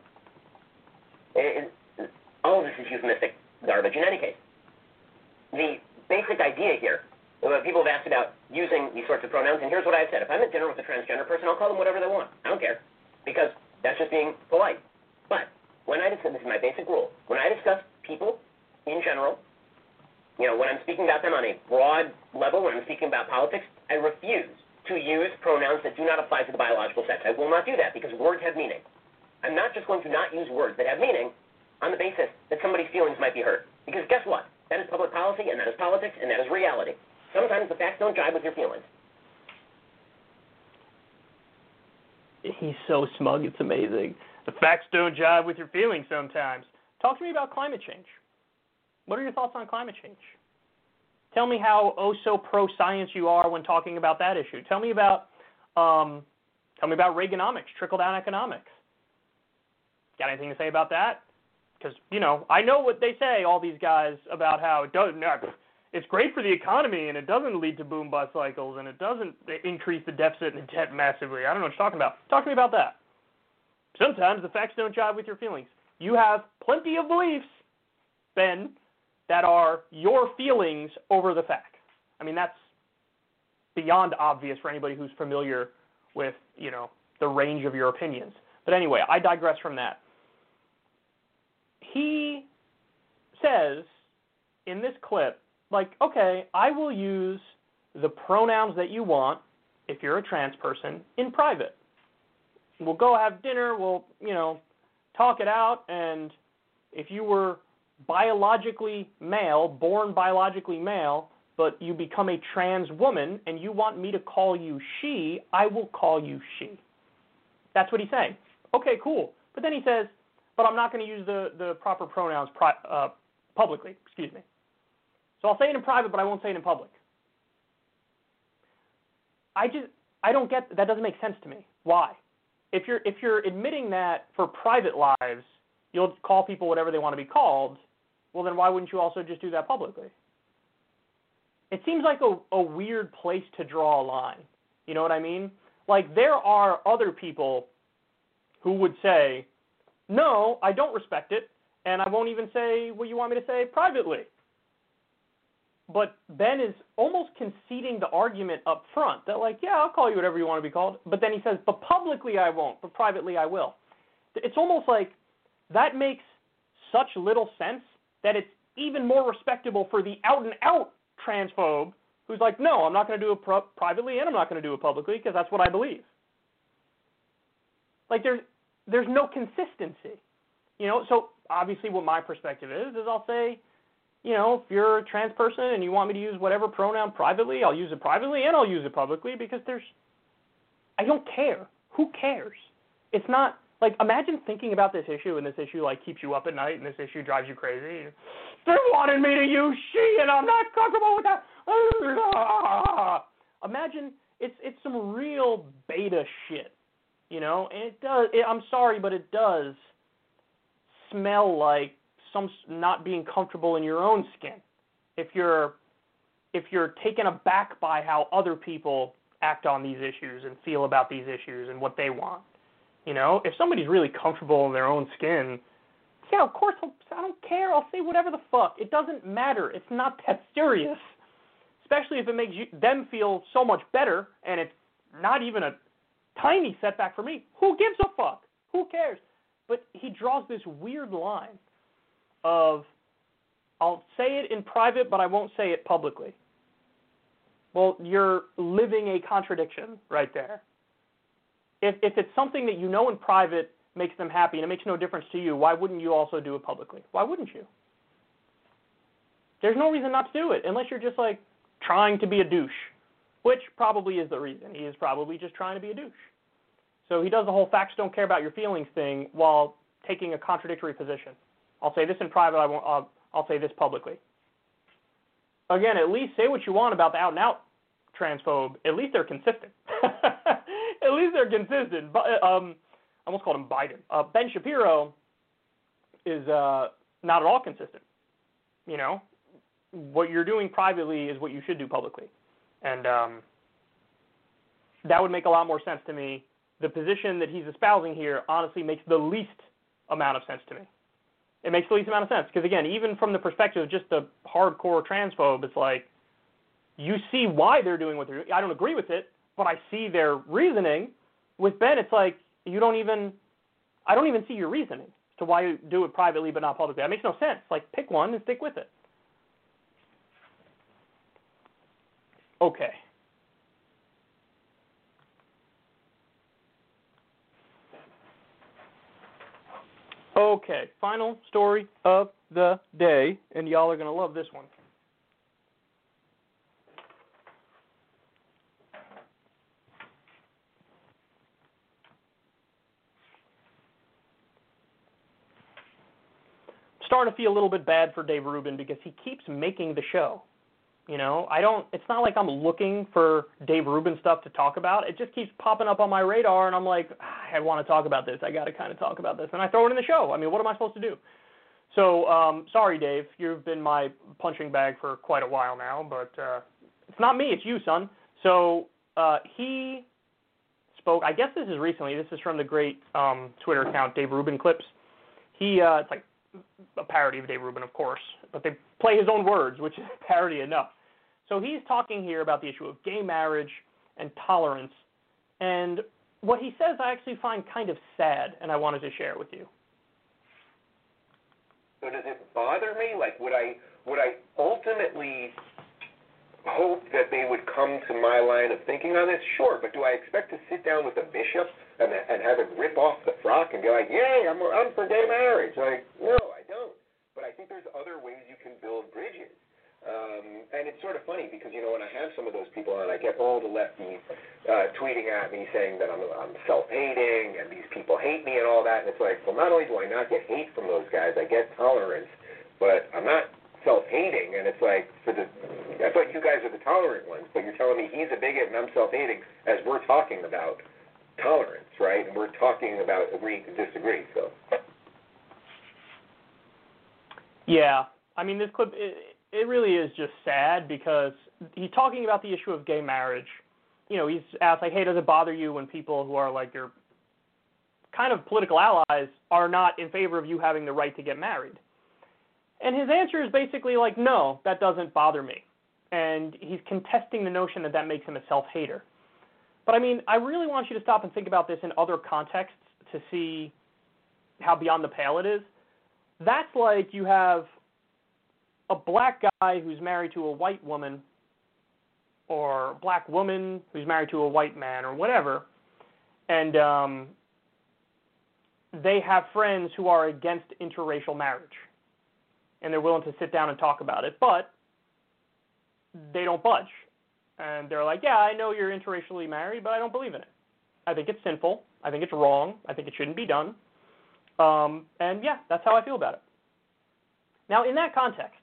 And, and all of this is euphemistic garbage in any case the basic idea here, people have asked about using these sorts of pronouns, and here's what I've said. If I'm at dinner with a transgender person, I'll call them whatever they want. I don't care, because that's just being polite. But when I discuss, this is my basic rule, when I discuss people in general, you know, when I'm speaking about them on a broad level, when I'm speaking about politics, I refuse to use pronouns that do not apply to the biological sex. I will not do that because words have meaning. I'm not just going to not use words that have meaning on the basis that somebody's feelings might be hurt. Because guess what? That is public policy, and that is politics, and that is reality. Sometimes the facts don't jive with your feelings. He's so smug, it's amazing. The facts don't jive with your feelings sometimes. Talk to me about climate change. What are your thoughts on climate change? Tell me how oh so pro science you are when talking about that issue. Tell me about um, tell me about Reaganomics, trickle down economics. Got anything to say about that? because you know I know what they say, all these guys about how it doesn't. It's great for the economy and it doesn't lead to boom bust cycles and it doesn't increase the deficit and the debt massively. I don't know what you're talking about. Talk to me about that. Sometimes the facts don't jive with your feelings. You have plenty of beliefs, Ben, that are your feelings over the facts. I mean that's beyond obvious for anybody who's familiar with you know the range of your opinions. But anyway, I digress from that he says in this clip, like, okay, I will use the pronouns that you want if you're a trans person in private. We'll go have dinner, we'll, you know, talk it out, and if you were biologically male, born biologically male, but you become a trans woman and you want me to call you she, I will call you she. That's what he's saying. Okay, cool. But then he says, but I'm not going to use the, the proper pronouns pri- uh, publicly. Excuse me. So I'll say it in private, but I won't say it in public. I just I don't get that. Doesn't make sense to me. Why? If you're if you're admitting that for private lives, you'll call people whatever they want to be called. Well, then why wouldn't you also just do that publicly? it seems like a, a weird place to draw a line. You know what I mean? Like there are other people who would say, "No, I don't respect it, and I won't even say what you want me to say privately." But Ben is almost conceding the argument up front that like, "Yeah, I'll call you whatever you want to be called," but then he says, "But publicly I won't, but privately I will." It's almost like that makes such little sense that it's even more respectable for the out and out transphobe who's like, no, I'm not going to do it pro- privately and I'm not going to do it publicly because that's what I believe. Like there's there's no consistency, you know. So obviously, what my perspective is is I'll say, you know, if you're a trans person and you want me to use whatever pronoun privately, I'll use it privately and I'll use it publicly because there's, I don't care. Who cares? It's not like imagine thinking about this issue and this issue like keeps you up at night and this issue drives you crazy. They wanted me to use she and I'm not comfortable with that. Imagine it's it's some real beta shit, you know. And it does. It, I'm sorry, but it does smell like some not being comfortable in your own skin. If you're if you're taken aback by how other people act on these issues and feel about these issues and what they want. You know, if somebody's really comfortable in their own skin, yeah, of course, I'll, I don't care. I'll say whatever the fuck. It doesn't matter. It's not that serious. Especially if it makes you, them feel so much better and it's not even a tiny setback for me. Who gives a fuck? Who cares? But he draws this weird line of I'll say it in private, but I won't say it publicly. Well, you're living a contradiction right there if if it's something that you know in private makes them happy and it makes no difference to you, why wouldn't you also do it publicly? Why wouldn't you? There's no reason not to do it unless you're just like trying to be a douche, which probably is the reason. He is probably just trying to be a douche. So he does the whole facts don't care about your feelings thing while taking a contradictory position. I'll say this in private. I won't. I'll, I'll say this publicly. Again, at least say what you want about the out and out transphobe. At least they're consistent. at least they're consistent. But um, I almost called him Biden. Uh, ben Shapiro is uh, not at all consistent. You know, what you're doing privately is what you should do publicly, and um, that would make a lot more sense to me. The position that he's espousing here honestly makes the least amount of sense to me. It makes the least amount of sense because again, even from the perspective of just the hardcore transphobe, it's like you see why they're doing what they're doing. I don't agree with it, but I see their reasoning. With Ben, it's like you don't even, I don't even see your reasoning to why you do it privately but not publicly. That makes no sense. Like pick one and stick with it. Okay. Okay, final story of the day, and y'all are going to love this one. starting to feel a little bit bad for Dave Rubin because he keeps making the show. You know, I don't. It's not like I'm looking for Dave Rubin stuff to talk about. It just keeps popping up on my radar, and I'm like, ah, I want to talk about this. I got to kind of talk about this, and I throw it in the show. I mean, what am I supposed to do? So, um, sorry, Dave. You've been my punching bag for quite a while now, but uh, it's not me. It's you, son. So uh, he spoke. I guess this is recently. This is from the great um, Twitter account, Dave Rubin Clips. He, uh, it's like a parody of Dave Rubin, of course, but they play his own words, which is parody enough. So he's talking here about the issue of gay marriage and tolerance, and what he says I actually find kind of sad, and I wanted to share it with you. So does it bother me? Like, would I would I ultimately hope that they would come to my line of thinking on this? Sure, but do I expect to sit down with a bishop and, and have him rip off the frock and be like, "Yay, I'm I'm for gay marriage"? Like, no, I don't. But I think there's other ways you can build bridges. Um, and it's sort of funny because you know when I have some of those people on, I get all the lefties uh, tweeting at me saying that I'm, I'm self-hating and these people hate me and all that. And it's like, well, not only do I not get hate from those guys, I get tolerance, but I'm not self-hating. And it's like, for the, I thought you guys are the tolerant ones, but you're telling me he's a bigot and I'm self-hating as we're talking about tolerance, right? And we're talking about agree to disagree. So. Yeah, I mean this clip. It, it really is just sad because he's talking about the issue of gay marriage. You know, he's asked like, "Hey, does it bother you when people who are like your kind of political allies are not in favor of you having the right to get married?" And his answer is basically like, "No, that doesn't bother me." And he's contesting the notion that that makes him a self-hater. But I mean, I really want you to stop and think about this in other contexts to see how beyond the pale it is. That's like you have a black guy who's married to a white woman or a black woman who's married to a white man or whatever and um, they have friends who are against interracial marriage and they're willing to sit down and talk about it but they don't budge. And they're like yeah i know you're interracially married but i don't believe in it. I think it's sinful. I think it's wrong. I think it shouldn't be done. Um, and yeah that's how i feel about it. Now in that context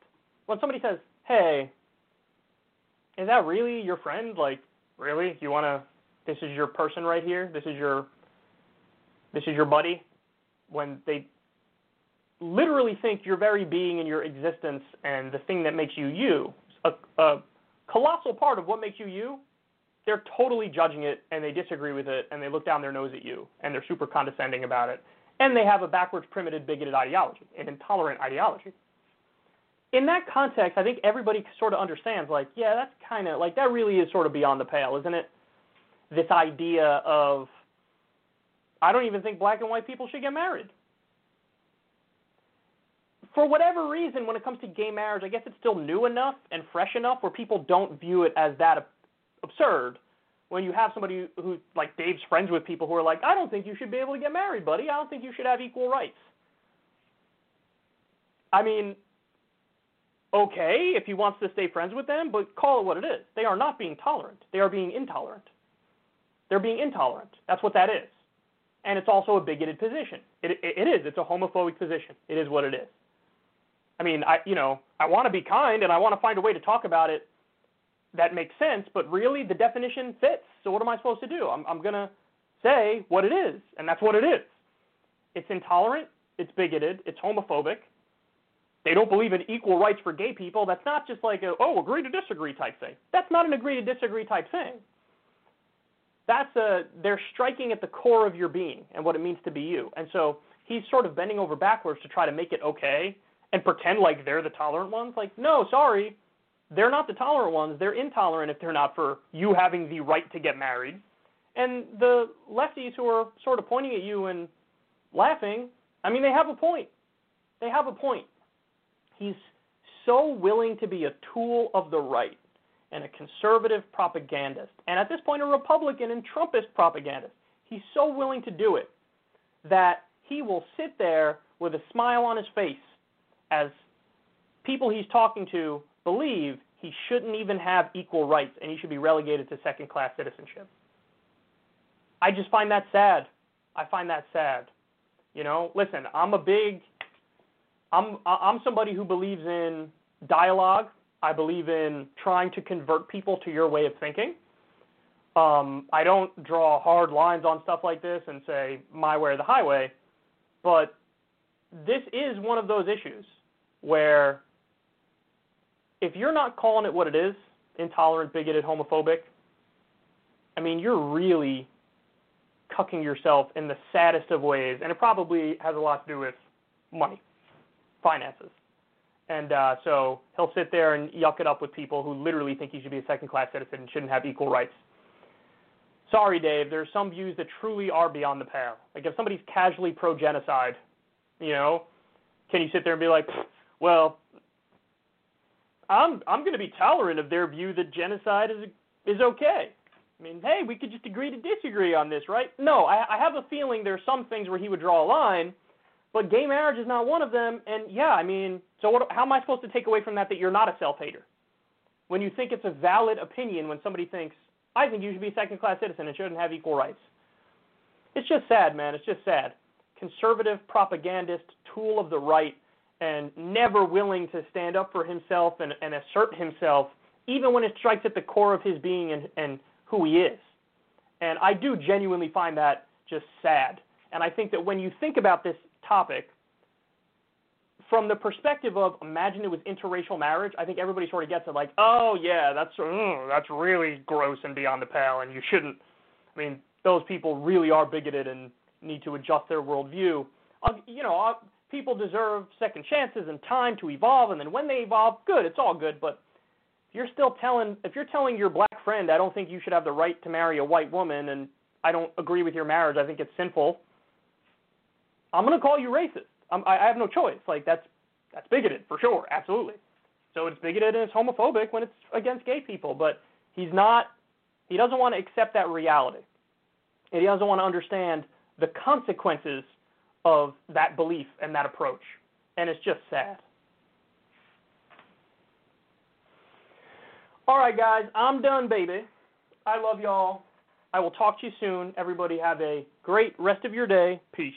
when somebody says, "Hey, is that really your friend? Like, really? You want to? This is your person right here. This is your. This is your buddy." When they literally think your very being and your existence and the thing that makes you you, a, a colossal part of what makes you you, they're totally judging it and they disagree with it and they look down their nose at you and they're super condescending about it. And they have a backwards, primitive, bigoted ideology, an intolerant ideology in that context, I think everybody sort of understands, like, yeah, that's kind of like that really is sort of beyond the pale, isn't it? This idea of, I don't even think black and white people should get married. For whatever reason, when it comes to gay marriage, I guess it's still new enough and fresh enough where people don't view it as that absurd. When you have somebody who, like Dave's friends with people who are like, I don't think you should be able to get married, buddy. I don't think you should have equal rights. I mean, okay if he wants to stay friends with them, but call it what it is. They are not being tolerant. They are being intolerant. They're being intolerant. That's what that is. And it's also a bigoted position. It, it, it is. It's a homophobic position. It is what it is. I mean, I you know, I want to be kind and I want to find a way to talk about it that makes sense, but really the definition fits. So what am I supposed to do? I'm I'm going to say what it is, and that's what it is. It's intolerant, it's bigoted, it's homophobic, they don't believe in equal rights for gay people, that's not just like a, oh, agree to disagree type thing. That's not an agree to disagree type thing. That's a, they're striking at the core of your being and what it means to be you. And so he's sort of bending over backwards to try to make it okay and pretend like they're the tolerant ones. Like, no, sorry, they're not the tolerant ones. They're intolerant if they're not for you having the right to get married. And the lefties who are sort of pointing at you and laughing, I mean, they have a point. They have a point. He's so willing to be a tool of the right and a conservative propagandist, and at this point, a Republican and Trumpist propagandist. He's so willing to do it that he will sit there with a smile on his face as people he's talking to believe he shouldn't even have equal rights and he should be relegated to second class citizenship. I just find that sad. I find that sad. You know, listen, I'm a big I'm I'm somebody who believes in dialogue. I believe in trying to convert people to your way of thinking. Um, I don't draw hard lines on stuff like this and say my way or the highway, but this is one of those issues where if you're not calling it what it is, intolerant, bigoted, homophobic, I mean, you're really cucking yourself in the saddest of ways, and it probably has a lot to do with money finances. And uh, so he'll sit there and yuck it up with people who literally think he should be a second class citizen and shouldn't have equal rights. Sorry, Dave, there are some views that truly are beyond the pale. Like if somebody's casually pro genocide, you know, can you sit there and be like, well, I'm I'm going to be tolerant of their view that genocide is is okay. I mean, hey, we could just agree to disagree on this, right? No, I, I have a feeling there are some things where he would draw a line but gay marriage is not one of them. And yeah, I mean, so what, how am I supposed to take away from that that you're not a self hater? When you think it's a valid opinion when somebody thinks, I think you should be a second class citizen and shouldn't have equal rights. It's just sad, man. It's just sad. Conservative propagandist, tool of the right, and never willing to stand up for himself and, and assert himself, even when it strikes at the core of his being and, and who he is. And I do genuinely find that just sad. And I think that when you think about this topic, from the perspective of imagine it was interracial marriage, I think everybody sort of gets it like, oh yeah, that's uh, that's really gross and beyond the pale, and you shouldn't. I mean, those people really are bigoted and need to adjust their worldview. Uh, you know, uh, people deserve second chances and time to evolve, and then when they evolve, good, it's all good. But if you're still telling, if you're telling your black friend, I don't think you should have the right to marry a white woman, and I don't agree with your marriage, I think it's sinful. I'm gonna call you racist. I'm, I have no choice. Like that's that's bigoted for sure, absolutely. So it's bigoted and it's homophobic when it's against gay people, but he's not. He doesn't want to accept that reality, and he doesn't want to understand the consequences of that belief and that approach, and it's just sad. All right, guys, I'm done, baby. I love y'all. I will talk to you soon. Everybody have a great rest of your day. Peace.